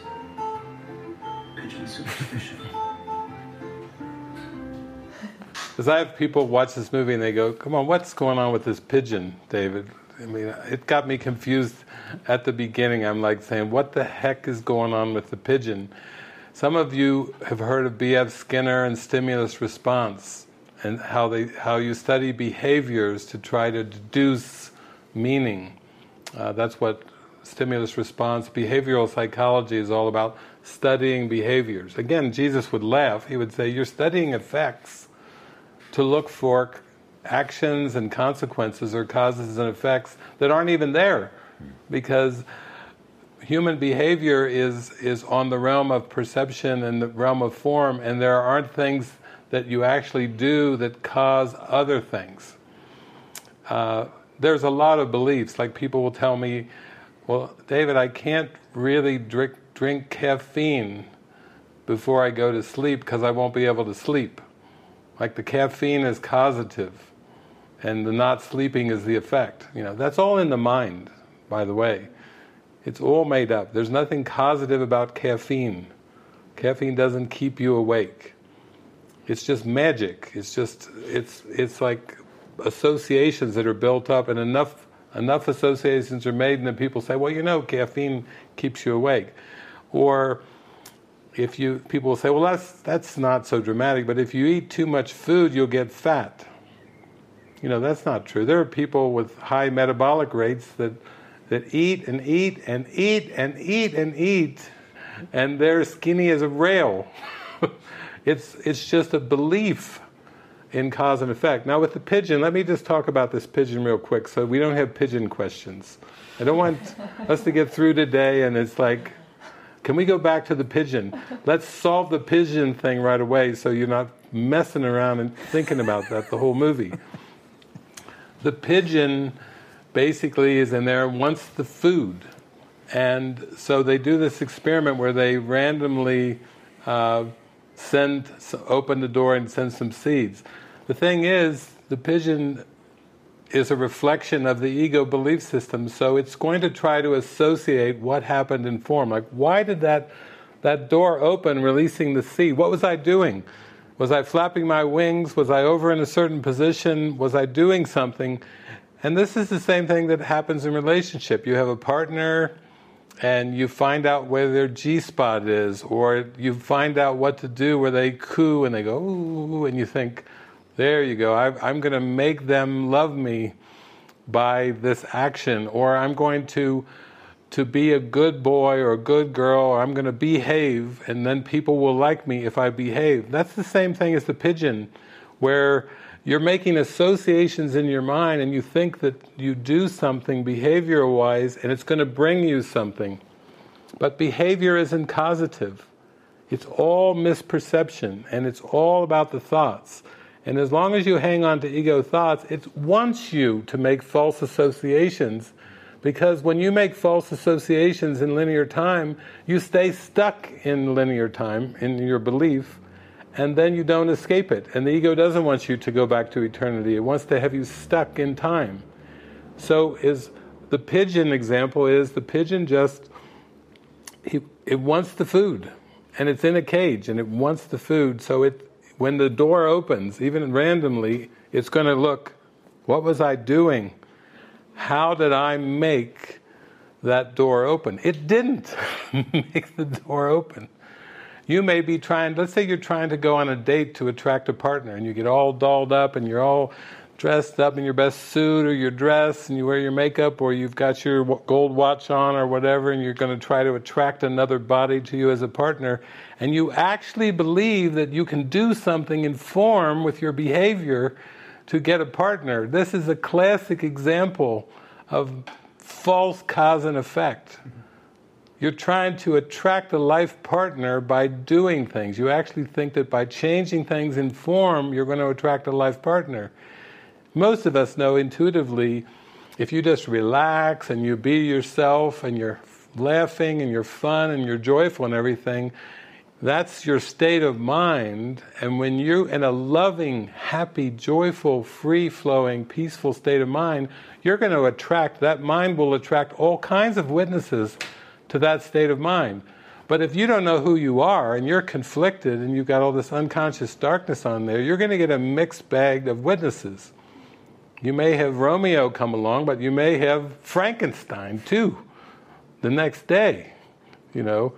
pigeon superstition. Because I have people watch this movie and they go, "Come on, what's going on with this pigeon, David?" I mean, it got me confused at the beginning. I'm like saying, "What the heck is going on with the pigeon?" Some of you have heard of B.F. Skinner and stimulus response, and how they how you study behaviors to try to deduce meaning. Uh, that's what stimulus response behavioral psychology is all about. Studying behaviors. Again, Jesus would laugh. He would say, "You're studying effects." to look for actions and consequences or causes and effects that aren't even there because human behavior is is on the realm of perception and the realm of form and there aren't things that you actually do that cause other things uh, there's a lot of beliefs like people will tell me well david i can't really drink drink caffeine before i go to sleep because i won't be able to sleep like the caffeine is causative and the not sleeping is the effect. You know, that's all in the mind, by the way. It's all made up. There's nothing causative about caffeine. Caffeine doesn't keep you awake. It's just magic. It's just it's it's like associations that are built up and enough enough associations are made and then people say, well, you know, caffeine keeps you awake. Or if you people will say, well, that's that's not so dramatic, but if you eat too much food, you'll get fat. You know, that's not true. There are people with high metabolic rates that that eat and eat and eat and eat and eat, and they're skinny as a rail. it's, it's just a belief in cause and effect. Now, with the pigeon, let me just talk about this pigeon real quick so we don't have pigeon questions. I don't want us to get through today and it's like, can we go back to the pigeon? Let's solve the pigeon thing right away so you're not messing around and thinking about that the whole movie. The pigeon basically is in there and wants the food. And so they do this experiment where they randomly uh, send, open the door and send some seeds. The thing is, the pigeon is a reflection of the ego belief system, so it's going to try to associate what happened in form. Like, why did that, that door open, releasing the seed? What was I doing? Was I flapping my wings? Was I over in a certain position? Was I doing something? And this is the same thing that happens in relationship. You have a partner and you find out where their G spot is, or you find out what to do where they coo and they go, ooh, and you think, there you go. I, am going to make them love me by this action, or I'm going to to be a good boy or a good girl, or I'm going to behave, and then people will like me if I behave. That's the same thing as the pigeon, where you're making associations in your mind and you think that you do something behavior wise and it's going to bring you something. But behavior isn't causative. It's all misperception and it's all about the thoughts. And as long as you hang on to ego thoughts, it wants you to make false associations because when you make false associations in linear time, you stay stuck in linear time, in your belief, and then you don't escape it. And the ego doesn't want you to go back to eternity, it wants to have you stuck in time. So, is the pigeon example is the pigeon just he, it wants the food and it's in a cage and it wants the food so it when the door opens, even randomly, it's going to look, what was I doing? How did I make that door open? It didn't make the door open. You may be trying, let's say you're trying to go on a date to attract a partner and you get all dolled up and you're all dressed up in your best suit or your dress and you wear your makeup or you've got your gold watch on or whatever and you're going to try to attract another body to you as a partner and you actually believe that you can do something in form with your behavior to get a partner. This is a classic example of false cause and effect. You're trying to attract a life partner by doing things. You actually think that by changing things in form, you're going to attract a life partner. Most of us know intuitively if you just relax and you be yourself and you're laughing and you're fun and you're joyful and everything, that's your state of mind. And when you're in a loving, happy, joyful, free flowing, peaceful state of mind, you're going to attract, that mind will attract all kinds of witnesses to that state of mind. But if you don't know who you are and you're conflicted and you've got all this unconscious darkness on there, you're going to get a mixed bag of witnesses. You may have Romeo come along, but you may have Frankenstein too the next day. You know,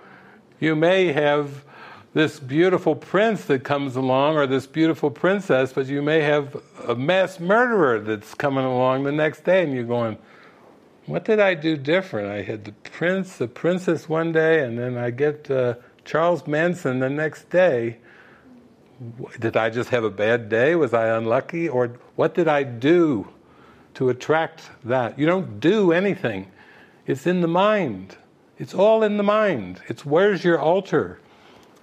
you may have this beautiful prince that comes along or this beautiful princess, but you may have a mass murderer that's coming along the next day and you're going, what did I do different? I had the prince, the princess one day, and then I get uh, Charles Manson the next day did I just have a bad day? Was I unlucky? Or what did I do to attract that? You don't do anything. It's in the mind. It's all in the mind. It's where's your altar?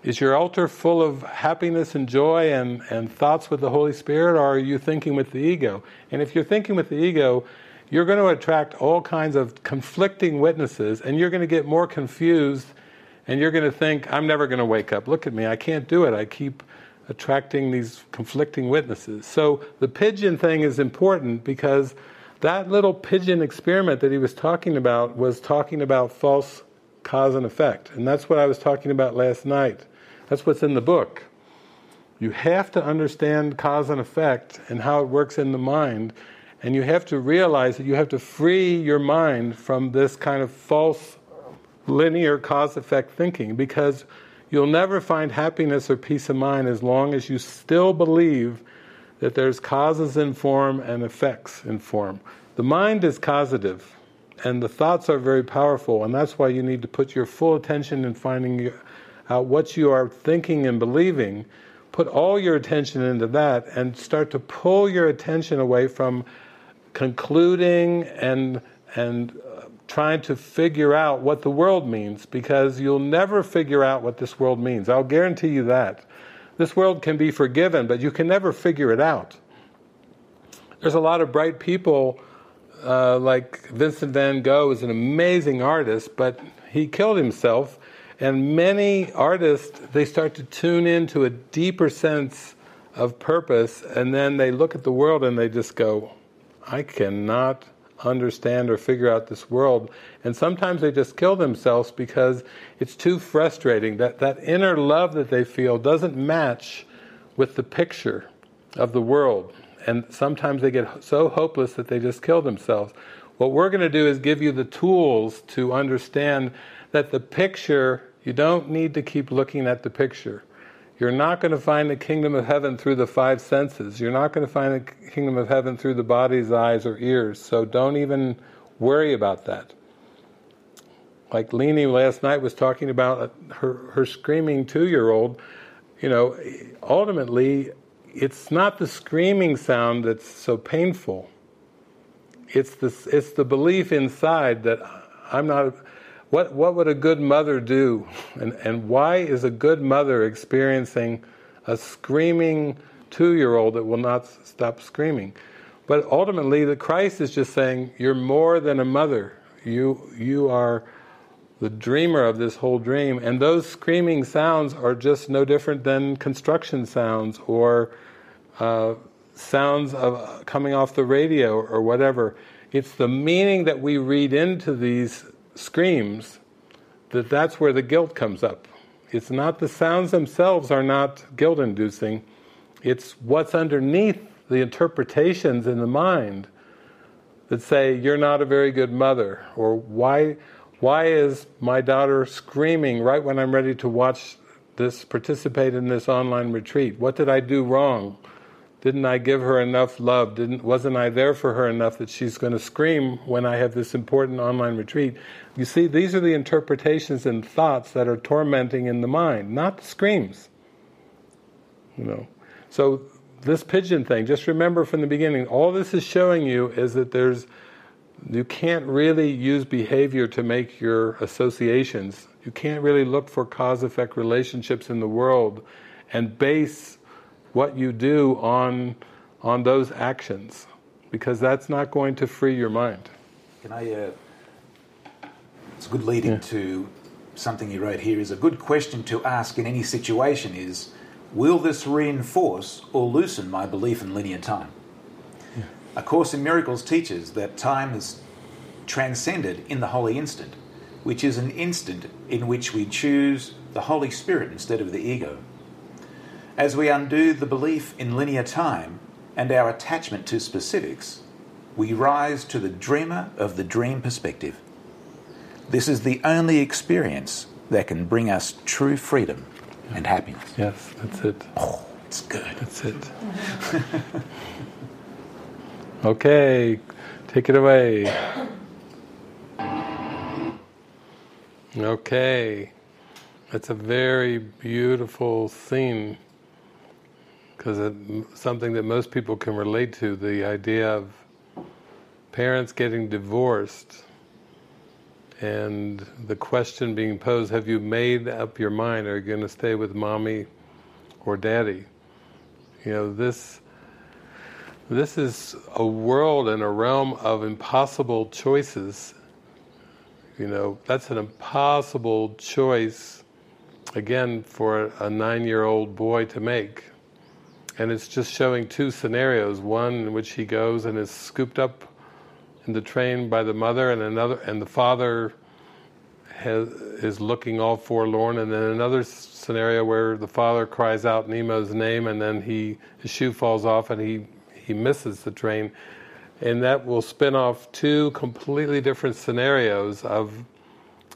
Is your altar full of happiness and joy and, and thoughts with the Holy Spirit, or are you thinking with the ego? And if you're thinking with the ego, you're going to attract all kinds of conflicting witnesses, and you're going to get more confused, and you're going to think, I'm never going to wake up. Look at me, I can't do it. I keep attracting these conflicting witnesses. So the pigeon thing is important because that little pigeon experiment that he was talking about was talking about false cause and effect. And that's what I was talking about last night. That's what's in the book. You have to understand cause and effect and how it works in the mind. And you have to realize that you have to free your mind from this kind of false linear cause effect thinking because You'll never find happiness or peace of mind as long as you still believe that there's causes in form and effects in form. The mind is causative. and the thoughts are very powerful, and that's why you need to put your full attention in finding out what you are thinking and believing. Put all your attention into that, and start to pull your attention away from concluding and and uh, trying to figure out what the world means, because you'll never figure out what this world means. I'll guarantee you that. This world can be forgiven, but you can never figure it out. There's a lot of bright people, uh, like Vincent van Gogh is an amazing artist, but he killed himself. And many artists, they start to tune into a deeper sense of purpose, and then they look at the world and they just go, I cannot understand or figure out this world. And sometimes they just kill themselves because it's too frustrating. That, that inner love that they feel doesn't match with the picture of the world. And sometimes they get so hopeless that they just kill themselves. What we're going to do is give you the tools to understand that the picture, you don't need to keep looking at the picture. You're not going to find the kingdom of heaven through the five senses. You're not going to find the kingdom of heaven through the body's eyes or ears. So don't even worry about that. Like Leni last night was talking about her, her screaming two year old. You know, ultimately, it's not the screaming sound that's so painful. It's the, it's the belief inside that I'm not. What, what would a good mother do? And, and why is a good mother experiencing a screaming two year old that will not stop screaming? But ultimately, the Christ is just saying, You're more than a mother. You, you are the dreamer of this whole dream. And those screaming sounds are just no different than construction sounds or uh, sounds of coming off the radio or whatever. It's the meaning that we read into these screams, that that's where the guilt comes up. It's not the sounds themselves are not guilt inducing, it's what's underneath the interpretations in the mind that say, You're not a very good mother, or why, why is my daughter screaming right when I'm ready to watch this, participate in this online retreat? What did I do wrong? Didn't I give her enough love? Didn't wasn't I there for her enough that she's going to scream when I have this important online retreat? You see, these are the interpretations and thoughts that are tormenting in the mind, not the screams. You know, so this pigeon thing. Just remember from the beginning, all this is showing you is that there's you can't really use behavior to make your associations. You can't really look for cause-effect relationships in the world and base what you do on on those actions because that's not going to free your mind. Can I? Uh, it's a good lead into something you wrote here. Is a good question to ask in any situation. Is will this reinforce or loosen my belief in linear time? A Course in Miracles teaches that time is transcended in the holy instant, which is an instant in which we choose the Holy Spirit instead of the ego. As we undo the belief in linear time and our attachment to specifics, we rise to the dreamer of the dream perspective. This is the only experience that can bring us true freedom and happiness. Yes, that's it. Oh, it's good. That's it. okay, take it away. Okay, that's a very beautiful scene because it's something that most people can relate to the idea of parents getting divorced and the question being posed have you made up your mind? Are you going to stay with mommy or daddy? You know this this is a world and a realm of impossible choices. You know that's an impossible choice again for a nine-year-old boy to make and it's just showing two scenarios. One in which he goes and is scooped up in the train by the mother and another and the father has, is looking all forlorn. And then another scenario where the father cries out Nemo's name and then he his shoe falls off and he he misses the train. And that will spin off two completely different scenarios of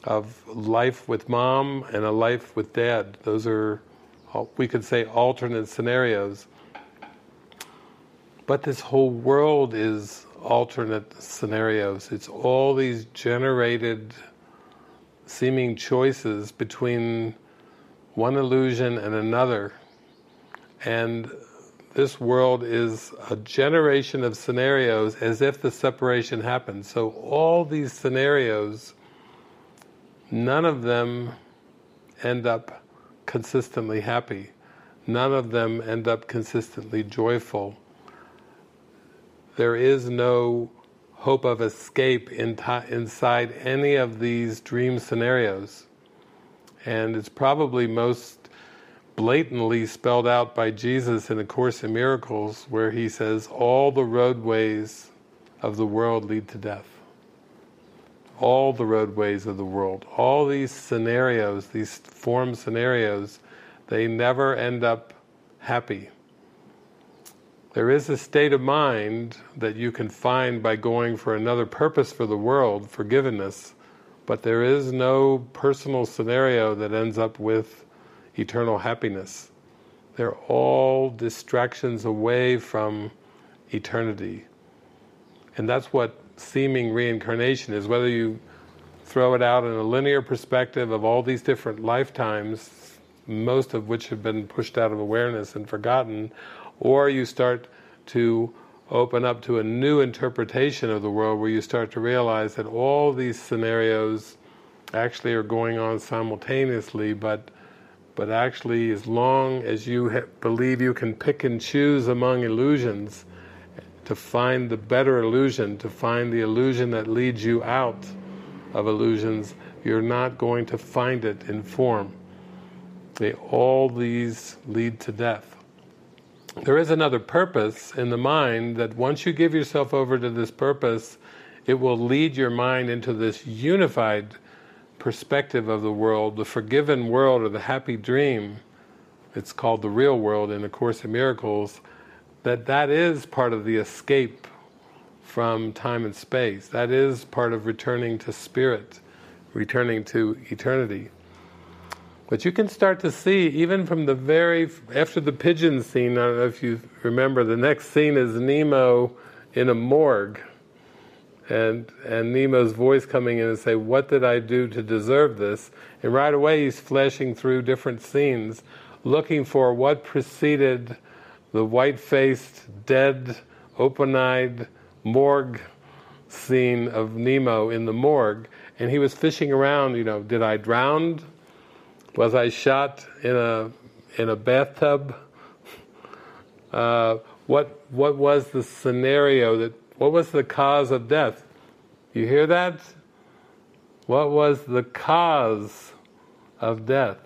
of life with mom and a life with dad. Those are we could say alternate scenarios But this whole world is alternate scenarios. It's all these generated seeming choices between one illusion and another. And this world is a generation of scenarios as if the separation happened. So all these scenarios, none of them end up consistently happy. None of them end up consistently joyful. There is no hope of escape in inside any of these dream scenarios. And it's probably most blatantly spelled out by Jesus in A Course in Miracles, where he says, All the roadways of the world lead to death. All the roadways of the world, all these scenarios, these form scenarios, they never end up happy. There is a state of mind that you can find by going for another purpose for the world, forgiveness, but there is no personal scenario that ends up with eternal happiness. They're all distractions away from eternity. And that's what seeming reincarnation is, whether you throw it out in a linear perspective of all these different lifetimes, most of which have been pushed out of awareness and forgotten, or you start to open up to a new interpretation of the world where you start to realize that all these scenarios actually are going on simultaneously, but but actually as long as you believe you can pick and choose among illusions to find the better illusion, to find the illusion that leads you out of illusions, you're not going to find it in form. They all these lead to death there is another purpose in the mind that once you give yourself over to this purpose, it will lead your mind into this unified perspective of the world, the forgiven world or the happy dream. It's called the real world in A Course in Miracles. That that is part of the escape from time and space. That is part of returning to spirit, returning to eternity. But you can start to see, even from the very, after the pigeon scene, I don't know if you remember, the next scene is Nemo in a morgue. And, and Nemo's voice coming in and say, what did I do to deserve this? And right away he's flashing through different scenes, looking for what preceded the white-faced, dead, open-eyed morgue scene of Nemo in the morgue. And he was fishing around, you know, did I drown? Was I shot in a in a bathtub? Uh, what what was the scenario that? What was the cause of death? You hear that? What was the cause of death?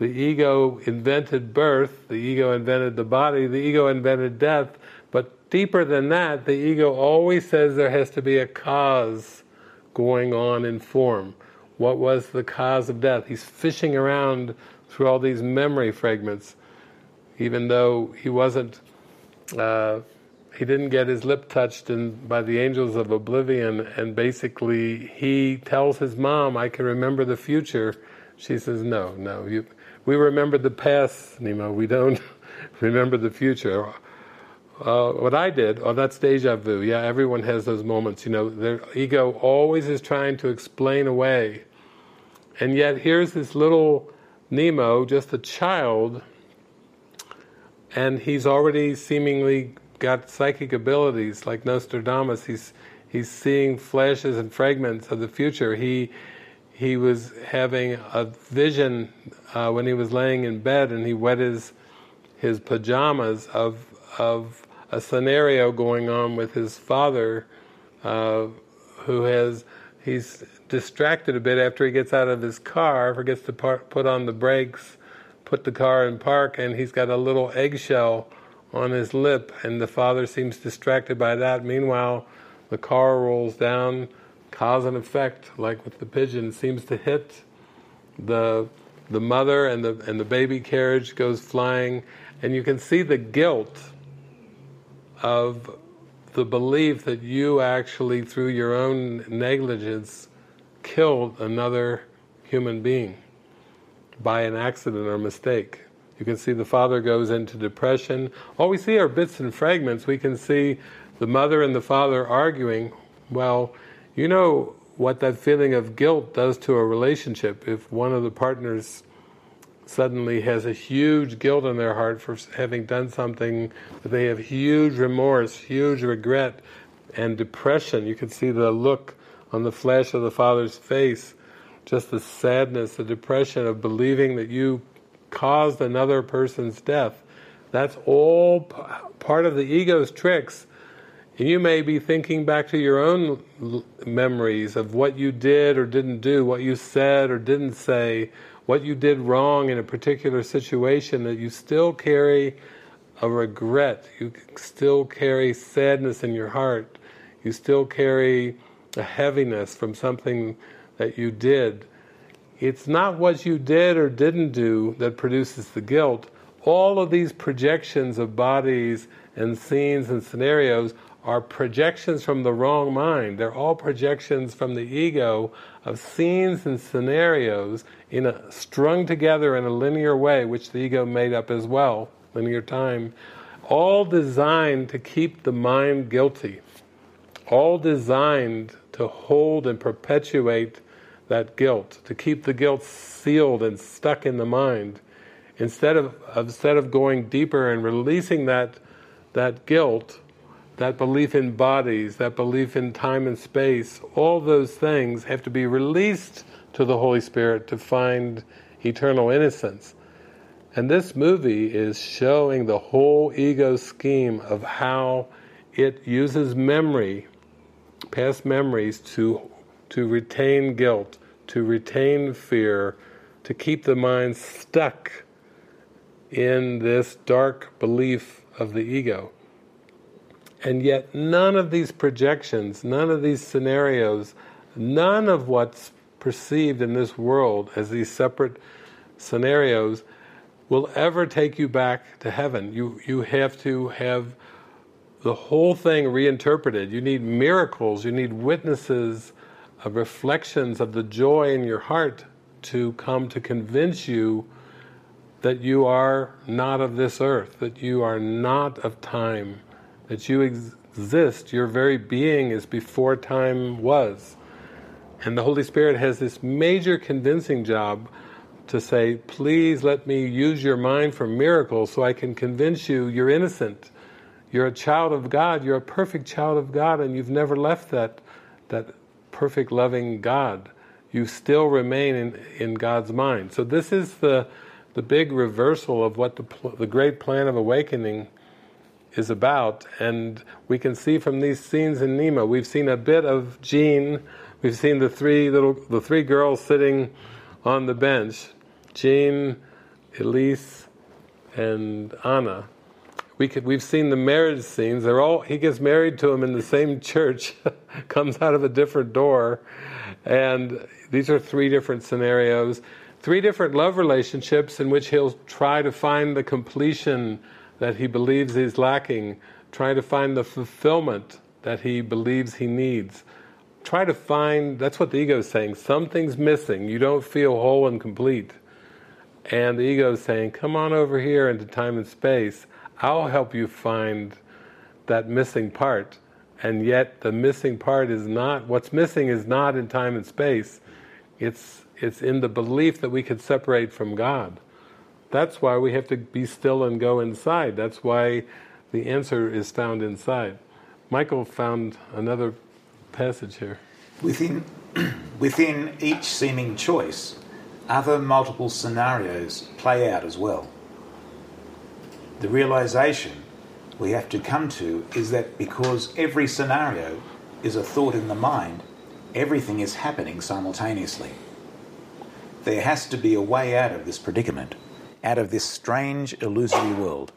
The ego invented birth, the ego invented the body, the ego invented death, but deeper than that, the ego always says there has to be a cause going on in form. What was the cause of death? He's fishing around through all these memory fragments, even though he wasn't, uh, he didn't get his lip touched in, by the angels of oblivion, and basically he tells his mom, I can remember the future. She says, no, no, you, we remember the past, Nemo, we don't remember the future. Uh, what I did, oh, that's deja vu. Yeah, everyone has those moments. You know, their ego always is trying to explain away and yet here's this little Nemo, just a child, and he's already seemingly got psychic abilities like Nostradamus. He's he's seeing flashes and fragments of the future. He he was having a vision uh, when he was laying in bed, and he wet his his pajamas of of a scenario going on with his father, uh, who has he's distracted a bit after he gets out of his car, forgets to put on the brakes, put the car in park, and he's got a little eggshell on his lip, and the father seems distracted by that. Meanwhile, the car rolls down, cause and effect, like with the pigeon, seems to hit the the mother, and the and the baby carriage goes flying, and you can see the guilt of the belief that you actually, through your own negligence, killed another human being by an accident or mistake. You can see the father goes into depression. All we see are bits and fragments. We can see the mother and the father arguing. Well, you know what that feeling of guilt does to a relationship. If one of the partners suddenly has a huge guilt in their heart for having done something, that they have huge remorse, huge regret, and depression. You can see the look on the flesh of the father's face, just the sadness, the depression of believing that you caused another person's death. That's all part of the ego's tricks. And you may be thinking back to your own l- memories of what you did or didn't do, what you said or didn't say, what you did wrong in a particular situation, that you still carry a regret, you still carry sadness in your heart, you still carry a heaviness from something that you did. It's not what you did or didn't do that produces the guilt. All of these projections of bodies and scenes and scenarios are projections from the wrong mind. They're all projections from the ego of scenes and scenarios in a strung together in a linear way, which the ego made up as well, linear time, all designed to keep the mind guilty, all designed to hold and perpetuate that guilt, to keep the guilt sealed and stuck in the mind. Instead of, instead of going deeper and releasing that, that guilt, that belief in bodies, that belief in time and space, all those things have to be released to the Holy Spirit to find eternal innocence. And this movie is showing the whole ego scheme of how it uses memory, past memories, to, to retain guilt, to retain fear, to keep the mind stuck in this dark belief of the ego. And yet none of these projections, none of these scenarios, none of what's perceived in this world as these separate scenarios will ever take you back to heaven. You, you have to have the whole thing reinterpreted. You need miracles, you need witnesses reflections of the joy in your heart to come to convince you that you are not of this earth, that you are not of time, that you ex- exist, your very being is before time was. And the Holy Spirit has this major convincing job to say, please let me use your mind for miracles so I can convince you you're innocent. You're a child of God, you're a perfect child of God, and you've never left that, that perfect loving God. You still remain in, in God's mind. So this is the, the big reversal of what the, the great plan of awakening is about. And we can see from these scenes in Nemo, we've seen a bit of Jean, we've seen the three little, the three girls sitting on the bench, Jean, Elise, and Anna. We could, we've seen the marriage scenes. They're all he gets married to him in the same church, comes out of a different door, and these are three different scenarios, three different love relationships in which he'll try to find the completion that he believes he's lacking, try to find the fulfillment that he believes he needs. Try to find, that's what the ego is saying, something's missing, you don't feel whole and complete. And the ego is saying, come on over here into time and space, I'll help you find that missing part. And yet the missing part is not, what's missing is not in time and space, it's, it's in the belief that we could separate from God. That's why we have to be still and go inside. That's why the answer is found inside. Michael found another passage here. Within, within each seeming choice, other multiple scenarios play out as well. The realization we have to come to is that because every scenario is a thought in the mind, everything is happening simultaneously. There has to be a way out of this predicament, out of this strange illusory world.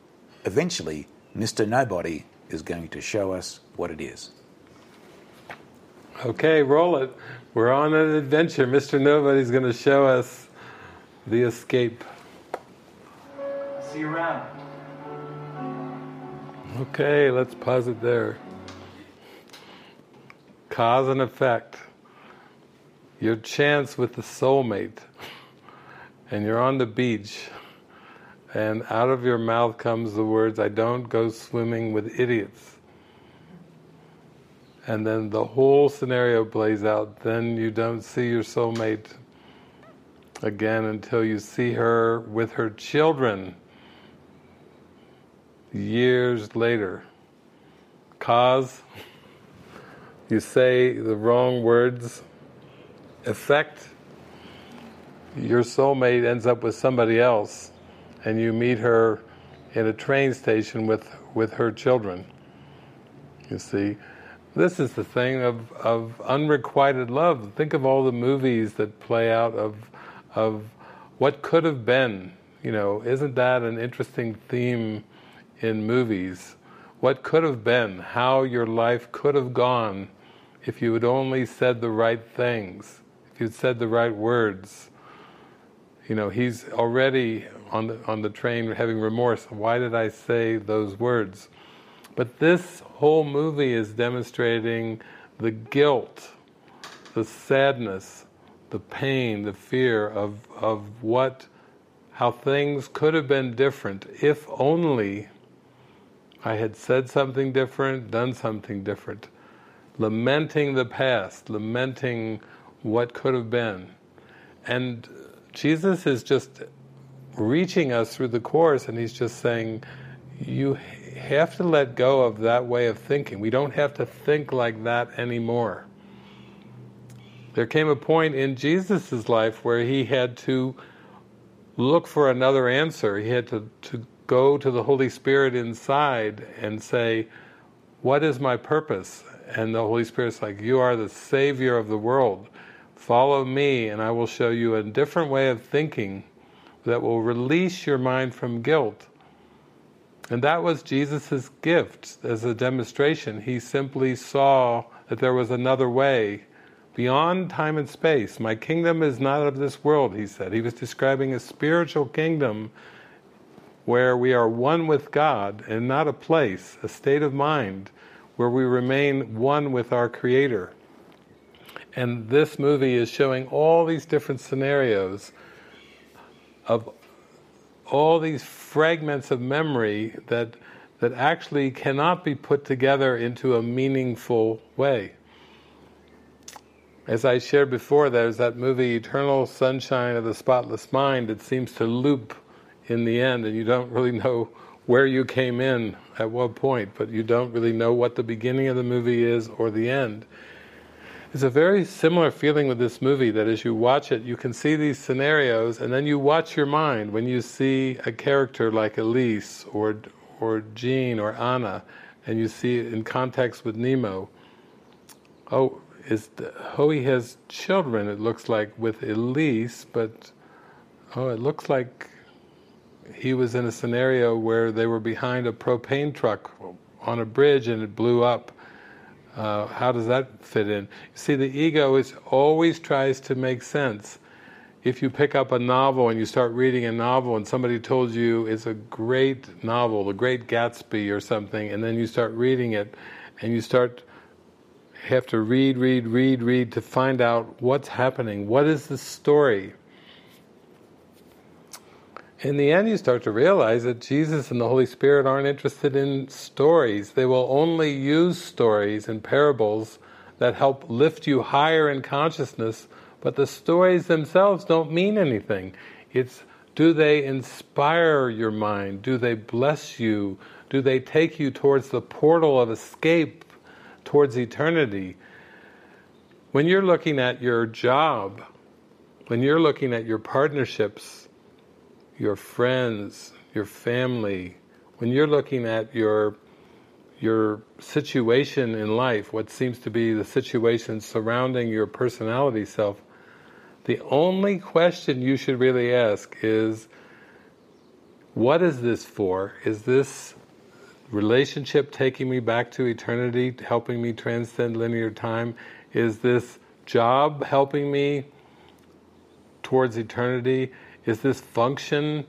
Eventually, Mr. Nobody is going to show us what it is. Okay, roll it. We're on an adventure. Mr. Nobody's going to show us the escape. See you around. Okay, let's pause it there. Cause and effect. Your chance with the soulmate, and you're on the beach, and out of your mouth comes the words, I don't go swimming with idiots. And then the whole scenario plays out. Then you don't see your soulmate again until you see her with her children years later. Cause you say the wrong words, effect your soulmate ends up with somebody else and you meet her in a train station with, with her children. You see, this is the thing of, of unrequited love. Think of all the movies that play out of, of what could have been. You know, isn't that an interesting theme in movies? What could have been, how your life could have gone if you had only said the right things, if you'd said the right words. You know, he's already on the, on the train having remorse. Why did I say those words? But this whole movie is demonstrating the guilt, the sadness, the pain, the fear of, of what, how things could have been different if only I had said something different, done something different. Lamenting the past, lamenting what could have been. And Jesus is just reaching us through the Course and He's just saying, you have to let go of that way of thinking. We don't have to think like that anymore. There came a point in Jesus' life where he had to look for another answer. He had to, to go to the Holy Spirit inside and say, what is my purpose? And the Holy Spirit's like, you are the Savior of the world. Follow me and I will show you a different way of thinking that will release your mind from guilt. And that was Jesus' gift as a demonstration. He simply saw that there was another way beyond time and space. My kingdom is not of this world, he said. He was describing a spiritual kingdom where we are one with God and not a place, a state of mind where we remain one with our Creator. And this movie is showing all these different scenarios of all these fragments of memory that that actually cannot be put together into a meaningful way. As I shared before, there's that movie Eternal Sunshine of the Spotless Mind that seems to loop in the end and you don't really know where you came in at what point, but you don't really know what the beginning of the movie is or the end. It's a very similar feeling with this movie that as you watch it, you can see these scenarios, and then you watch your mind when you see a character like Elise or or Jean or Anna, and you see it in context with Nemo. Oh, is the, oh he has children? It looks like with Elise, but oh, it looks like he was in a scenario where they were behind a propane truck on a bridge and it blew up uh, how does that fit in? See, the ego is always tries to make sense. If you pick up a novel and you start reading a novel and somebody told you it's a great novel, The Great Gatsby or something, and then you start reading it and you start have to read, read, read, read to find out what's happening. What is the story? In the end you start to realize that Jesus and the Holy Spirit aren't interested in stories. They will only use stories and parables that help lift you higher in consciousness, but the stories themselves don't mean anything. It's do they inspire your mind? Do they bless you? Do they take you towards the portal of escape towards eternity? When you're looking at your job, when you're looking at your partnerships, your friends, your family, when you're looking at your your situation in life, what seems to be the situation surrounding your personality self, the only question you should really ask is, what is this for? Is this relationship taking me back to eternity, helping me transcend linear time? Is this job helping me towards eternity? Is this function,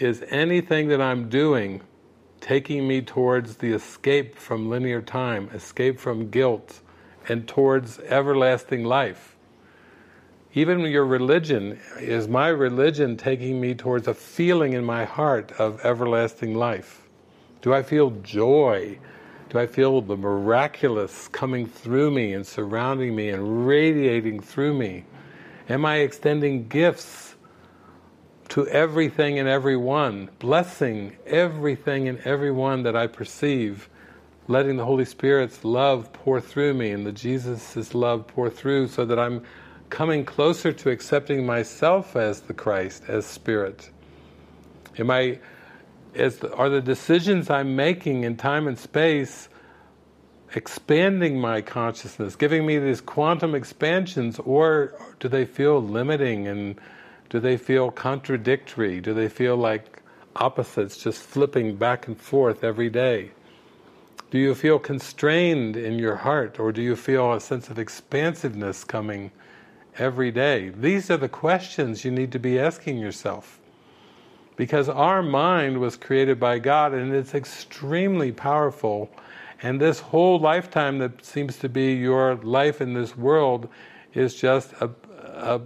is anything that I'm doing taking me towards the escape from linear time, escape from guilt, and towards everlasting life? Even your religion, is my religion taking me towards a feeling in my heart of everlasting life? Do I feel joy? Do I feel the miraculous coming through me and surrounding me and radiating through me? Am I extending gifts to everything and everyone, blessing everything and everyone that I perceive, letting the Holy Spirit's love pour through me and the Jesus' love pour through so that I'm coming closer to accepting myself as the Christ, as Spirit? Am I, is are the decisions I'm making in time and space expanding my consciousness, giving me these quantum expansions, or do they feel limiting and do they feel contradictory? Do they feel like opposites just flipping back and forth every day? Do you feel constrained in your heart or do you feel a sense of expansiveness coming every day? These are the questions you need to be asking yourself. Because our mind was created by God and it's extremely powerful and this whole lifetime that seems to be your life in this world is just a, a,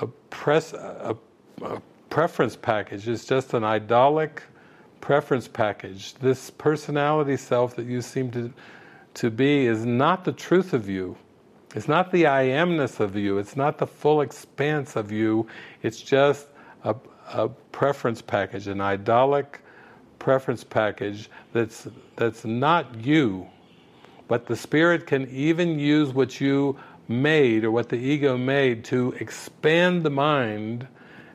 a, press, a, a preference package. is just an idolic preference package. This personality self that you seem to, to be is not the truth of you. It's not the I amness of you. It's not the full expanse of you. It's just a, a preference package, an idolic preference package that's that's not you, but the spirit can even use what you made or what the ego made to expand the mind,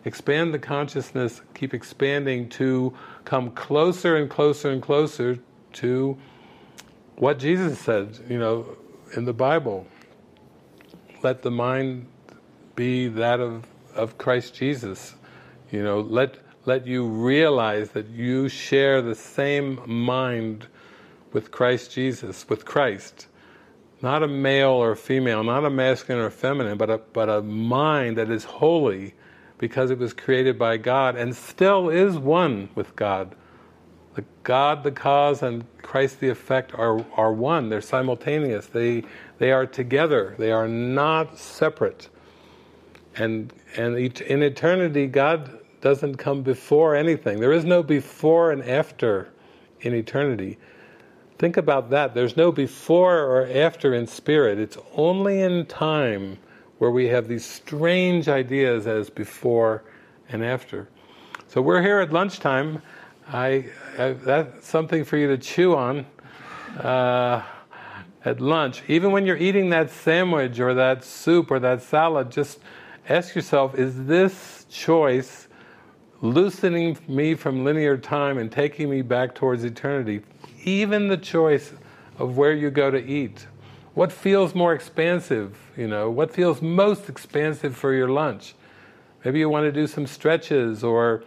expand the consciousness, keep expanding to come closer and closer and closer to what Jesus said, you know, in the Bible. Let the mind be that of, of Christ Jesus. You know, let let you realize that you share the same mind with Christ Jesus, with Christ. Not a male or a female, not a masculine or feminine, but a, but a mind that is holy because it was created by God and still is one with God. The God, the cause, and Christ, the effect, are, are one. They're simultaneous. They, they are together. They are not separate. And, and in eternity, God doesn't come before anything. There is no before and after in eternity. Think about that. There's no before or after in spirit. It's only in time where we have these strange ideas as before and after. So we're here at lunchtime. I, I that's something for you to chew on uh, at lunch. Even when you're eating that sandwich or that soup or that salad, just ask yourself: Is this choice loosening me from linear time and taking me back towards eternity. Even the choice of where you go to eat. What feels more expansive, you know? What feels most expansive for your lunch? Maybe you want to do some stretches or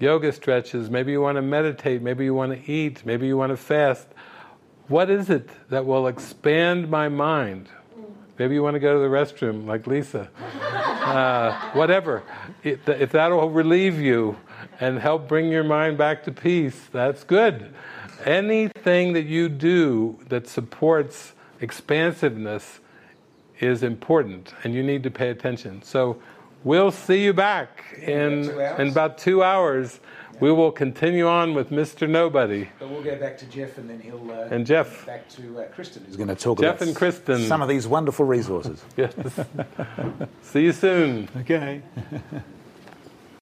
yoga stretches. Maybe you want to meditate. Maybe you want to eat. Maybe you want to fast. What is it that will expand my mind? Maybe you want to go to the restroom like Lisa. Uh, whatever. If that will relieve you and help bring your mind back to peace, that's good. Anything that you do that supports expansiveness is important and you need to pay attention. So we'll see you back in, in about two hours. We will continue on with Mr. Nobody. But we'll go back to Jeff and then he'll. Uh, and Jeff. Back to uh, Kristen, who's going to talk Jeff about and Kristen. some of these wonderful resources. yes. See you soon. Okay.